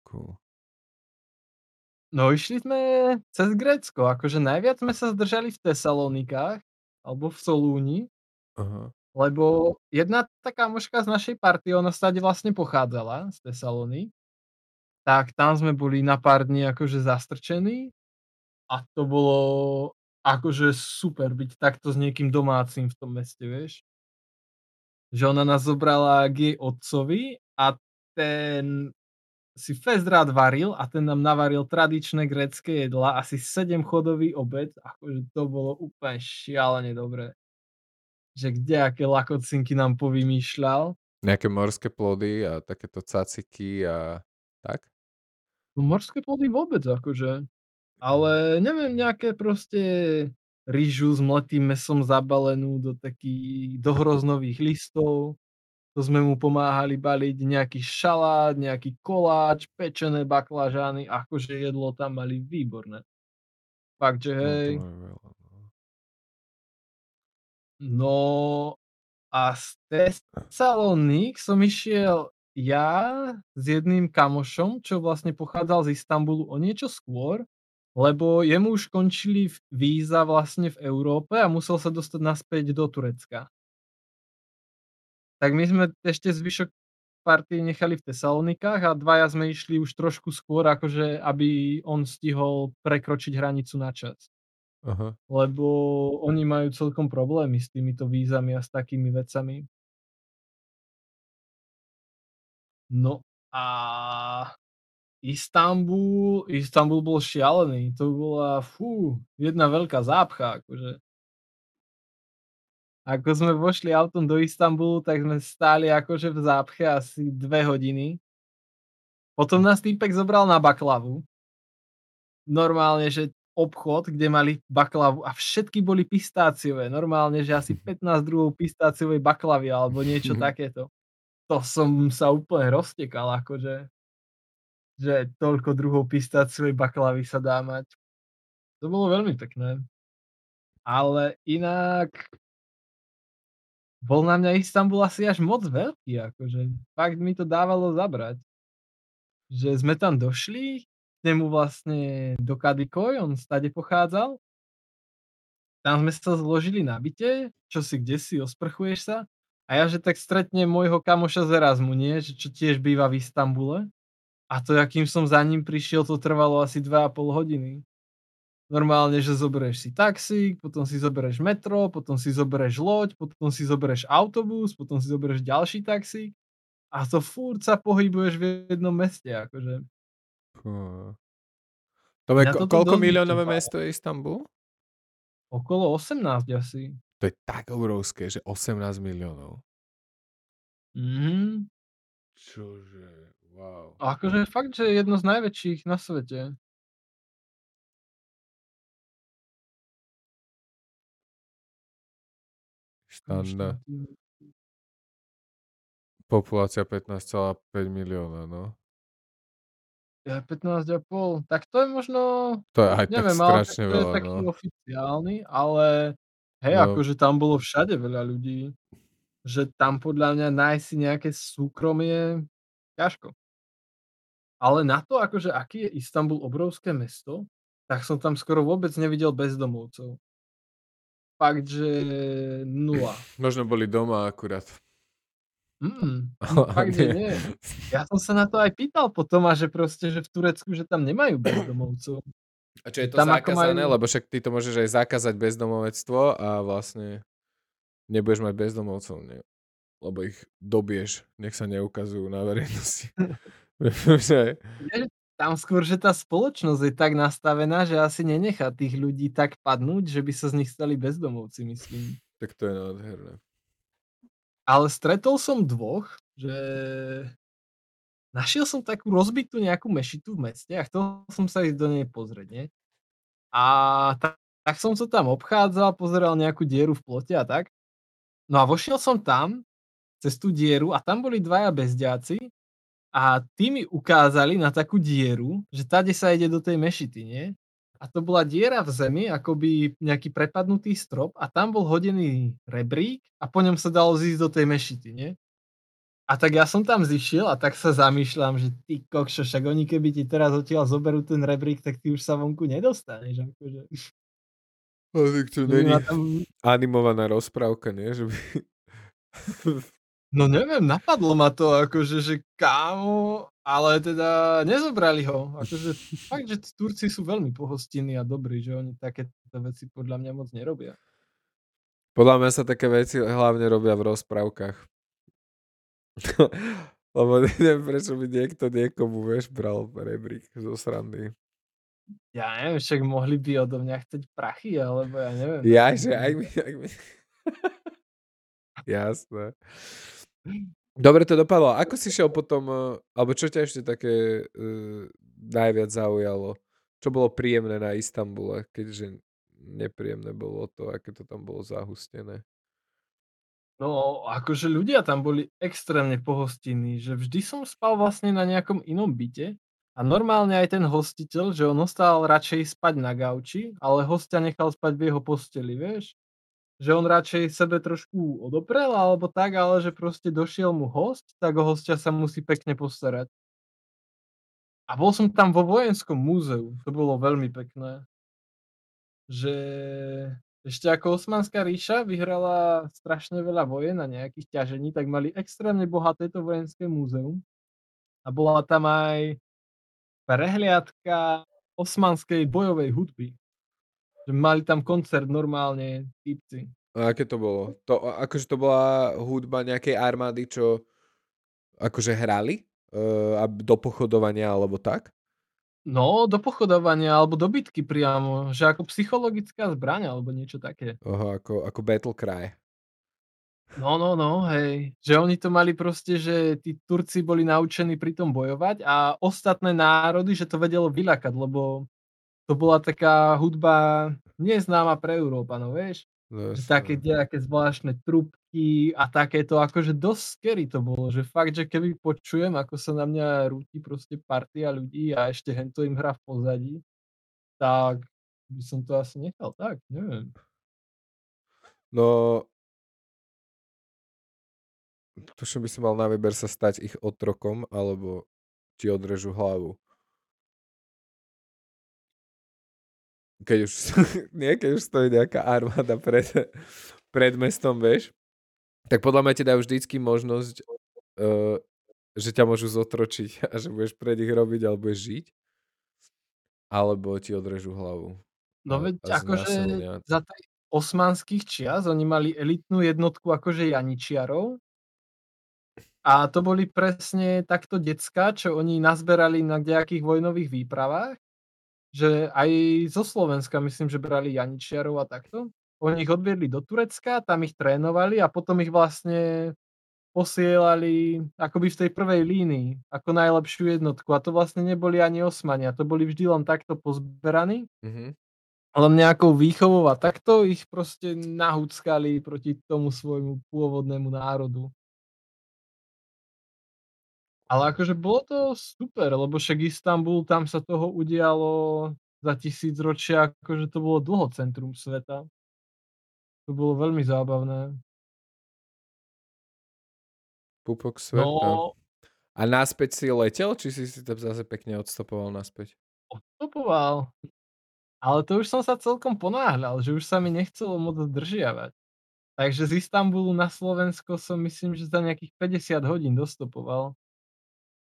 Cool. No išli sme cez Grécko, akože najviac sme sa zdržali v Tesalonikách, alebo v Solúni. Uh-huh. Lebo jedna taká mužka z našej party, ona stade vlastne pochádzala z Tesalony. Tak tam sme boli na pár dní akože zastrčení a to bolo akože super byť takto s niekým domácim v tom meste, vieš. Že ona nás zobrala k jej otcovi a ten si fest rád varil a ten nám navaril tradičné grecké jedla, asi 7 chodový obed, akože to bolo úplne šialene dobré že kde aké lakocinky nám povymýšľal. Nejaké morské plody a takéto caciky a tak? No morské plody vôbec akože. Ale neviem, nejaké proste rýžu s mletým mesom zabalenú do takých dohroznových listov. To sme mu pomáhali baliť nejaký šalát, nejaký koláč, pečené baklažány, akože jedlo tam mali výborné. Fakt, že no, hej. No, No a z Tesaloník som išiel ja s jedným kamošom, čo vlastne pochádzal z Istanbulu o niečo skôr Lebo jemu už končili víza vlastne v Európe a musel sa dostať naspäť do Turecka. Tak my sme ešte zvyšok party nechali v Tesalonikách a dvaja sme išli už trošku skôr, akože aby on stihol prekročiť hranicu na čas. Aha. Lebo oni majú celkom problémy s týmito vízami a s takými vecami. No a Istanbul Istanbul bol šialený, to bola, fú, jedna veľká zápcha akože. Ako sme vošli autom do Istanbulu, tak sme stáli akože v zápche asi 2 hodiny. Potom nás týpek zobral na baklavu. Normálne, že obchod, kde mali baklavu a všetky boli pistáciové. Normálne, že asi 15 druhov pistáciovej baklavy alebo niečo takéto. To som sa úplne roztekal akože že toľko druhov pistáciovej baklavy sa dá mať. To bolo veľmi pekné. Ale inak bol na mňa Istanbul asi až moc veľký, akože fakt mi to dávalo zabrať. Že sme tam došli, k nemu vlastne do Kadikoj, on stade pochádzal. Tam sme sa zložili na byte, čo si kdesi, osprchuješ sa. A ja, že tak stretnem môjho kamoša z Erasmu, nie? Že čo tiež býva v Istambule. A to, akým som za ním prišiel, to trvalo asi 2,5 hodiny. Normálne, že zoberieš si taxík, potom si zoberieš metro, potom si zoberieš loď, potom si zoberieš autobus, potom si zoberieš ďalší taxík a to furt sa pohybuješ v jednom meste, akože. To je, ko- koľko miliónové mesto je Istanbul? Okolo 18 asi. To je tak obrovské, že 18 miliónov. Mhm. Čože? Wow. A akože fakt, že je jedno z najväčších na svete. Štanda. Populácia 15,5 milióna, no. Je 15,5. Tak to je možno, To je aj neviem, tak ale strašne to je veľa, taký no. oficiálny, ale hej, No. akože tam bolo všade veľa ľudí. Že tam podľa mňa nájsť si nejaké súkromie ťažko. Ale na to, akože aký je Istanbul obrovské mesto, tak som tam skoro vôbec nevidel bezdomovcov. Fakt, že nula. Možno boli doma akurát. Mm, fakt, že nie. Ja som sa na to aj pýtal potom a že proste, že v Turecku, že tam nemajú bezdomovcov. A čo je to Tam zakázané? majú- Lebo však ty to môžeš aj zakázať bezdomovectvo a vlastne nebudeš mať bezdomovcov, nie? Lebo ich dobieš, nech sa neukazujú na verejnosti. Tam skôr, že tá spoločnosť je tak nastavená, že asi nenechá tých ľudí tak padnúť, že by sa z nich stali bezdomovci, myslím. tak to je nádherné. Ale stretol som dvoch, že našiel som takú rozbitú nejakú mešitu v meste a chcel som sa ísť do nej pozrieť, nie? A tak, tak som sa tam obchádzal, pozeral nejakú dieru v plote a tak. No a vošiel som tam, cez tú dieru a tam boli dvaja bezdiaci a tí mi ukázali na takú dieru, že tade sa ide do tej mešity, nie? A to bola diera v zemi, akoby nejaký prepadnutý strop a tam bol hodený rebrík a po ňom sa dalo zísť do tej mešity, nie? A tak ja som tam zišiel a tak sa zamýšľam, že ty kokšo, však oni keby ti teraz odtiaľ zoberú ten rebrík, tak ty už sa vonku nedostaneš. Akože. Ale tak to není tam, animovaná rozprávka, nie? Že by... no neviem, napadlo ma to, akože, že kámo, ale teda nezobrali ho. Akože fakt, že Turci sú veľmi pohostinní a dobrí, že oni takéto veci podľa mňa moc nerobia. Podľa mňa sa také veci hlavne robia v rozprávkach. Lebo neviem, prečo by niekto niekomu, vieš, bral rebrík zo srandy. Ja neviem, však mohli by odo mňa chcieť prachy, alebo ja neviem. Ja, že aj mi... Aj mi... Jasné. Dobre to dopadlo. Ako si šiel potom, eh, alebo čo ťa ešte také uh, najviac zaujalo? Čo bolo príjemné na Istambule, keďže nepríjemné bolo to, aké to tam bolo zahustené. No, akože ľudia tam boli extrémne pohostinní, že vždy som spal vlastne na nejakom inom byte a normálne aj ten hostiteľ, že on ostal radšej spať na gauči, ale hostia nechal spať v jeho posteli, vieš? Že on radšej sebe trošku odoprel alebo tak, ale že proste došiel mu host, tak o hostia sa musí pekne postarať. A bol som tam vo vojenskom múzeu, to bolo veľmi pekné. Že ešte ako Osmanská ríša vyhrala strašne veľa vojen a nejakých ťažení, tak mali extrémne bohaté to vojenské múzeum. A bola tam aj prehliadka osmanskej bojovej hudby. Že mali tam koncert normálne típci. A aké to bolo? To, akože to bola hudba nejakej armády, čo akože hrali? Uh, do pochodovania alebo tak? No, do pochodovania alebo do bitky priamo, že ako psychologická zbraň alebo niečo také. Oho, ako, ako battle cry. No, no, no, hej. Že oni to mali proste, že tí Turci boli naučení pri tom bojovať a ostatné národy, že to vedelo vyľakať, lebo to bola taká hudba neznáma pre Európanov, vieš? No, že také nejaké zvláštne trubky a takéto, akože dosť scary to bolo, že fakt, že keby počujem, ako sa na mňa rúti proste partia ľudí a ešte hento im hra v pozadí, tak by som to asi nechal tak, neviem. No, tuším by som mal na výber sa stať ich otrokom, alebo ti odrežu hlavu. Keď už, nie, keď už stojí nejaká armáda pred, pred mestom, vieš, tak podľa mňa ti dajú vždycky možnosť, uh, že ťa môžu zotročiť a že budeš pre nich robiť alebo budeš žiť. Alebo ti odrežú hlavu. No veď akože za tej osmanských čias oni mali elitnú jednotku akože Janičiarov a to boli presne takto decka, čo oni nazberali na nejakých vojnových výpravách, že aj zo Slovenska myslím, že brali Janičiarov a takto. Oni ich odviedli do Turecka, tam ich trénovali a potom ich vlastne posielali akoby v tej prvej línii ako najlepšiu jednotku. A to vlastne neboli ani Osmania, to boli vždy len takto pozberaní. Mm-hmm. Len nejakou výchovou a takto ich proste nahúckali proti tomu svojmu pôvodnému národu. Ale akože bolo to super, lebo však Istanbul, tam sa toho udialo za tisíc ročia, akože to bolo dlho centrum sveta. To bolo veľmi zábavné. Pupok sveta. No, a naspäť si letel, či si si tam zase pekne odstopoval naspäť? Odstopoval. Ale to už som sa celkom ponáhľal, že už sa mi nechcelo moc zdržiavať. Takže z Istanbulu na Slovensko som myslím, že za nejakých 50 hodín dostopoval.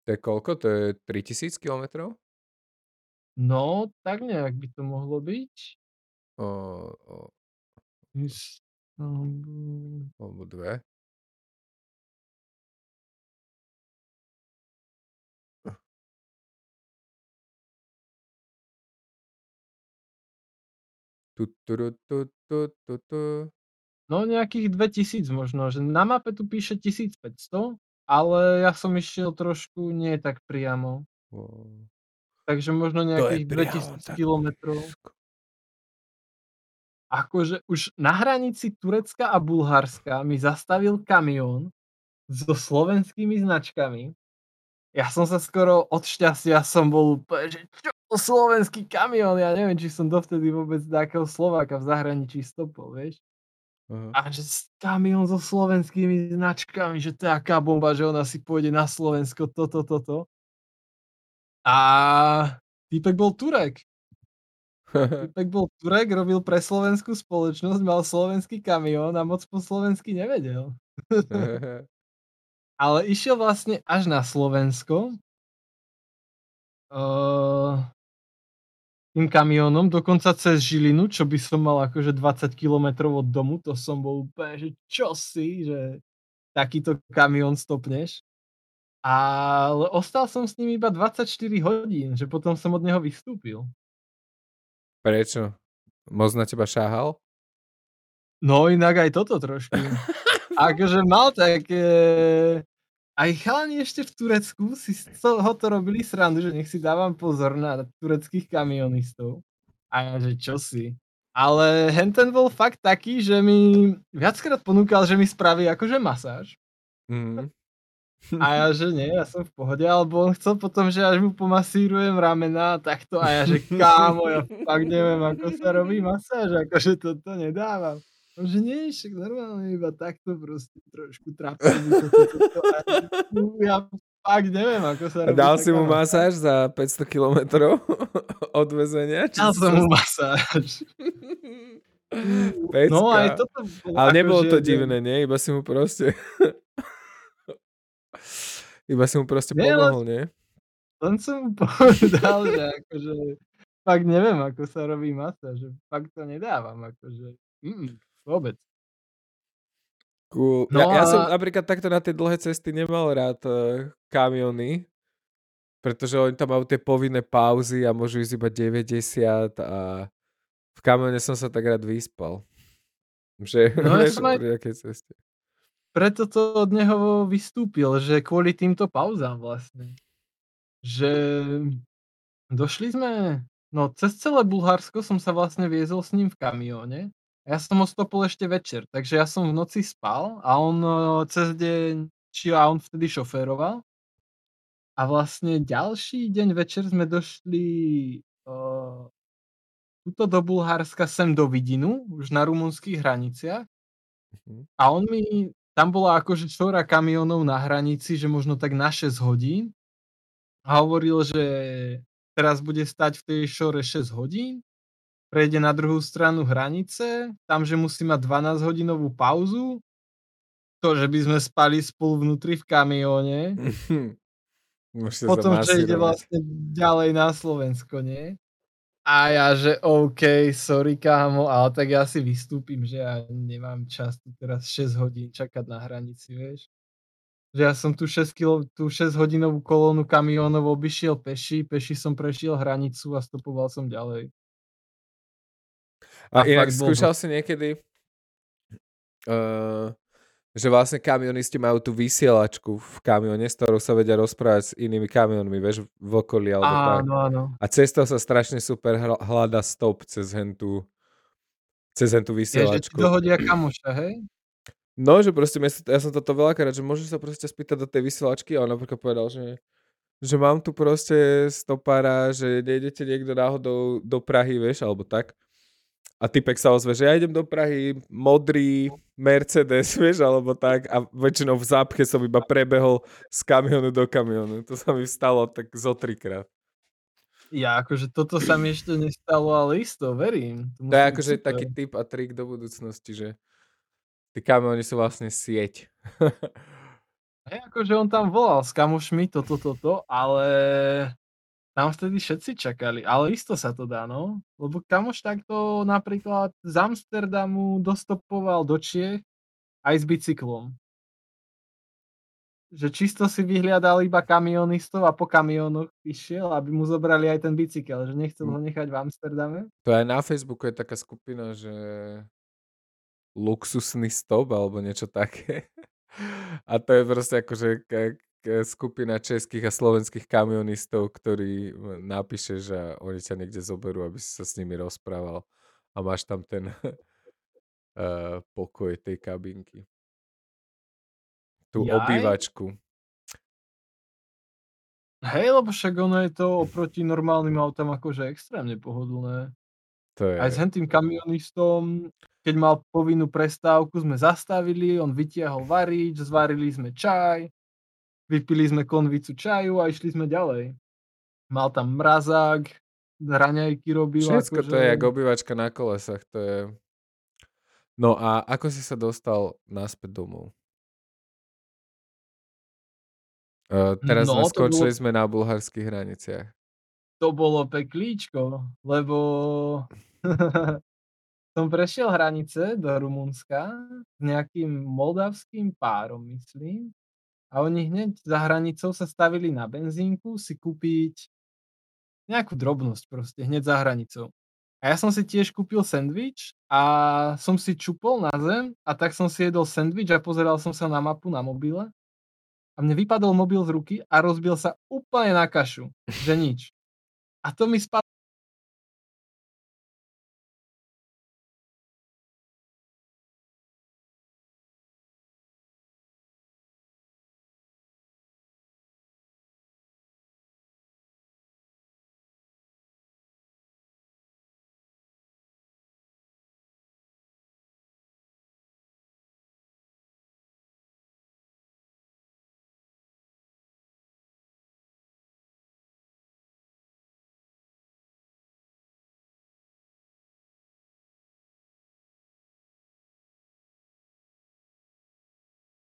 To je koľko? To je 3000 km? No, tak nejak by to mohlo byť. O, o... Istanbul... Alebo dve. Tu, tu, tu, tu, tu, tu. No nejakých 2000 možno, že na mape tu píše 1500, ale ja som išiel trošku nie tak priamo. Wow. Takže možno nejakých 2000 kilometrov. Akože už na hranici Turecka a Bulharska mi zastavil kamión so slovenskými značkami. Ja som sa skoro od šťastia som bol úplne, že čo, slovenský kamión, ja neviem, či som dovtedy vôbec takého Slováka v zahraničí stopol, vieš. Uh-huh. A že kamión so slovenskými značkami, že to je aká bomba, že ona si pôjde na Slovensko, toto, toto. A týpek bol Turek. Týpek bol Turek, robil pre slovenskú spoločnosť, mal slovenský kamión a moc po slovensky nevedel. Ale išiel vlastne až na Slovensko. Uh, tým kamionom, dokonca cez Žilinu, čo by som mal akože 20 km od domu, to som bol úplne, že čo si, že takýto kamión stopneš. Ale ostal som s ním iba 24 hodín, že potom som od neho vystúpil. Prečo? Moc na teba šáhal? No inak aj toto trošku. akože mal také aj chalani ešte v Turecku si z toho to robili srandu, že nech si dávam pozor na tureckých kamionistov. A ja, že čo si. Ale Henten bol fakt taký, že mi viackrát ponúkal, že mi spraví akože masáž. Mm. A ja, že nie, ja som v pohode, alebo on chcel potom, že až mu pomasírujem ramena, takto a ja, že kámo, ja fakt neviem, ako sa robí masáž, akože toto nedávam. Že nie, však normálne iba takto proste trošku trápne. Ja Fakt neviem, ako sa robí dal si mu masáž. za 500 kilometrov od väzenia? Dal som mu masáž. No aj toto bolo Ale nebolo akože, to divné, nie? Iba si mu proste... Iba si mu proste Nie, len, pomohol, nie? len som mu povedal, že akože fakt neviem, ako sa robí masáž. Že fakt to nedávam, akože. Mm, vôbec. Cool. No Ja, ja som a napríklad takto na tie dlhé cesty nemal rád uh, kamiony, pretože oni tam majú tie povinné pauzy a môžu ísť iba 90 a v kamione som sa tak rád vyspal. Že, no ja som aj pri ceste. preto to od neho vystúpil, že kvôli týmto pauzám vlastne. Že došli sme, no cez celé Bulharsko som sa vlastne viezol s ním v kamióne. Ja som ho stopol ešte večer, takže ja som v noci spal a on eh, cez deň, či a on vtedy šoféroval. A vlastne ďalší deň večer sme došli uh, tuto do Bulharska sem do Vidinu, už na rumunských hraniciach. Mhm. A on mi, tam bola akože čora kamionov na hranici, že možno tak na 6 hodín. A hovoril, že teraz bude stať v tej šore 6 hodín, prejde na druhú stranu hranice, tam, že musí mať 12 hodinovú pauzu, to, že by sme spali spolu vnútri v kamióne, Môžete potom, že ide vlastne ďalej na Slovensko, nie? A ja, že OK, sorry kámo, ale tak ja si vystúpim, že ja nemám čas tu teraz 6 hodín čakať na hranici, vieš. Že ja som tu 6, kilo, tú 6 hodinovú kolónu kamionov obišiel peši, peši som prešiel hranicu a stopoval som ďalej. A A inak skúšal si niekedy, uh, že vlastne kamionisti majú tú vysielačku v kamione, s ktorou sa vedia rozprávať s inými kamionmi, vieš, v okolí alebo tak. Áno, áno. A cez to sa strašne super hľada stop cez hentu, cez hentu Je, že vysielačku. dohodia kamoša, hej? No, že proste, ja som toto veľakrát, že môžeš sa proste spýtať do tej vysielačky a on napríklad povedal, že, že mám tu proste stopára, že nejdete niekto náhodou do Prahy, vieš, alebo tak. A typek sa ozve, že ja idem do Prahy, modrý Mercedes, vieš, alebo tak. A väčšinou v zápche som iba prebehol z kamionu do kamionu. To sa mi stalo tak zo trikrát. Ja akože toto sa mi ešte nestalo, ale isto, verím. To To je akože super. taký tip a trik do budúcnosti, že tí kamiony sú vlastne sieť. Hej, akože on tam volal s kamošmi toto, toto, ale tam vtedy všetci čakali. Ale isto sa to dá, no. Lebo kamoš takto napríklad z Amsterdamu dostopoval do Čiech aj s bicyklom. Že čisto si vyhliadal iba kamionistov a po kamionoch išiel, aby mu zobrali aj ten bicykel, že nechcel ho nechať v Amsterdame. To aj na Facebooku je taká skupina, že luxusný stop alebo niečo také. A to je proste akože skupina českých a slovenských kamionistov, ktorí napíše, že oni ťa niekde zoberú, aby si sa s nimi rozprával a máš tam ten uh, pokoj tej kabinky. Tú Jaj? obývačku. Hej, lebo však ono je to oproti normálnym autám akože extrémne pohodlné. To Aj s je... hentým kamionistom, keď mal povinnú prestávku, sme zastavili, on vytiahol varič, zvarili sme čaj, vypili sme konvicu čaju a išli sme ďalej. Mal tam mrazák, raňajky robil. Všetko to je akože... jak obývačka na kolesách. To je... No a ako si sa dostal naspäť domov? Uh, teraz No, skočili bolo- sme na bulharských hraniciach. to bolo peklíčko, lebo som prešiel hranice do Rumunska s nejakým moldavským párom, myslím. A oni hneď za hranicou sa stavili na benzínku si kúpiť nejakú drobnosť proste, hneď za hranicou. A ja som si tiež kúpil sendvič a som si čupol na zem a tak som si jedol sendvič a pozeral som sa na mapu na mobile a mne vypadol mobil z ruky a rozbil sa úplne na kašu, že nič. A to mi spadlo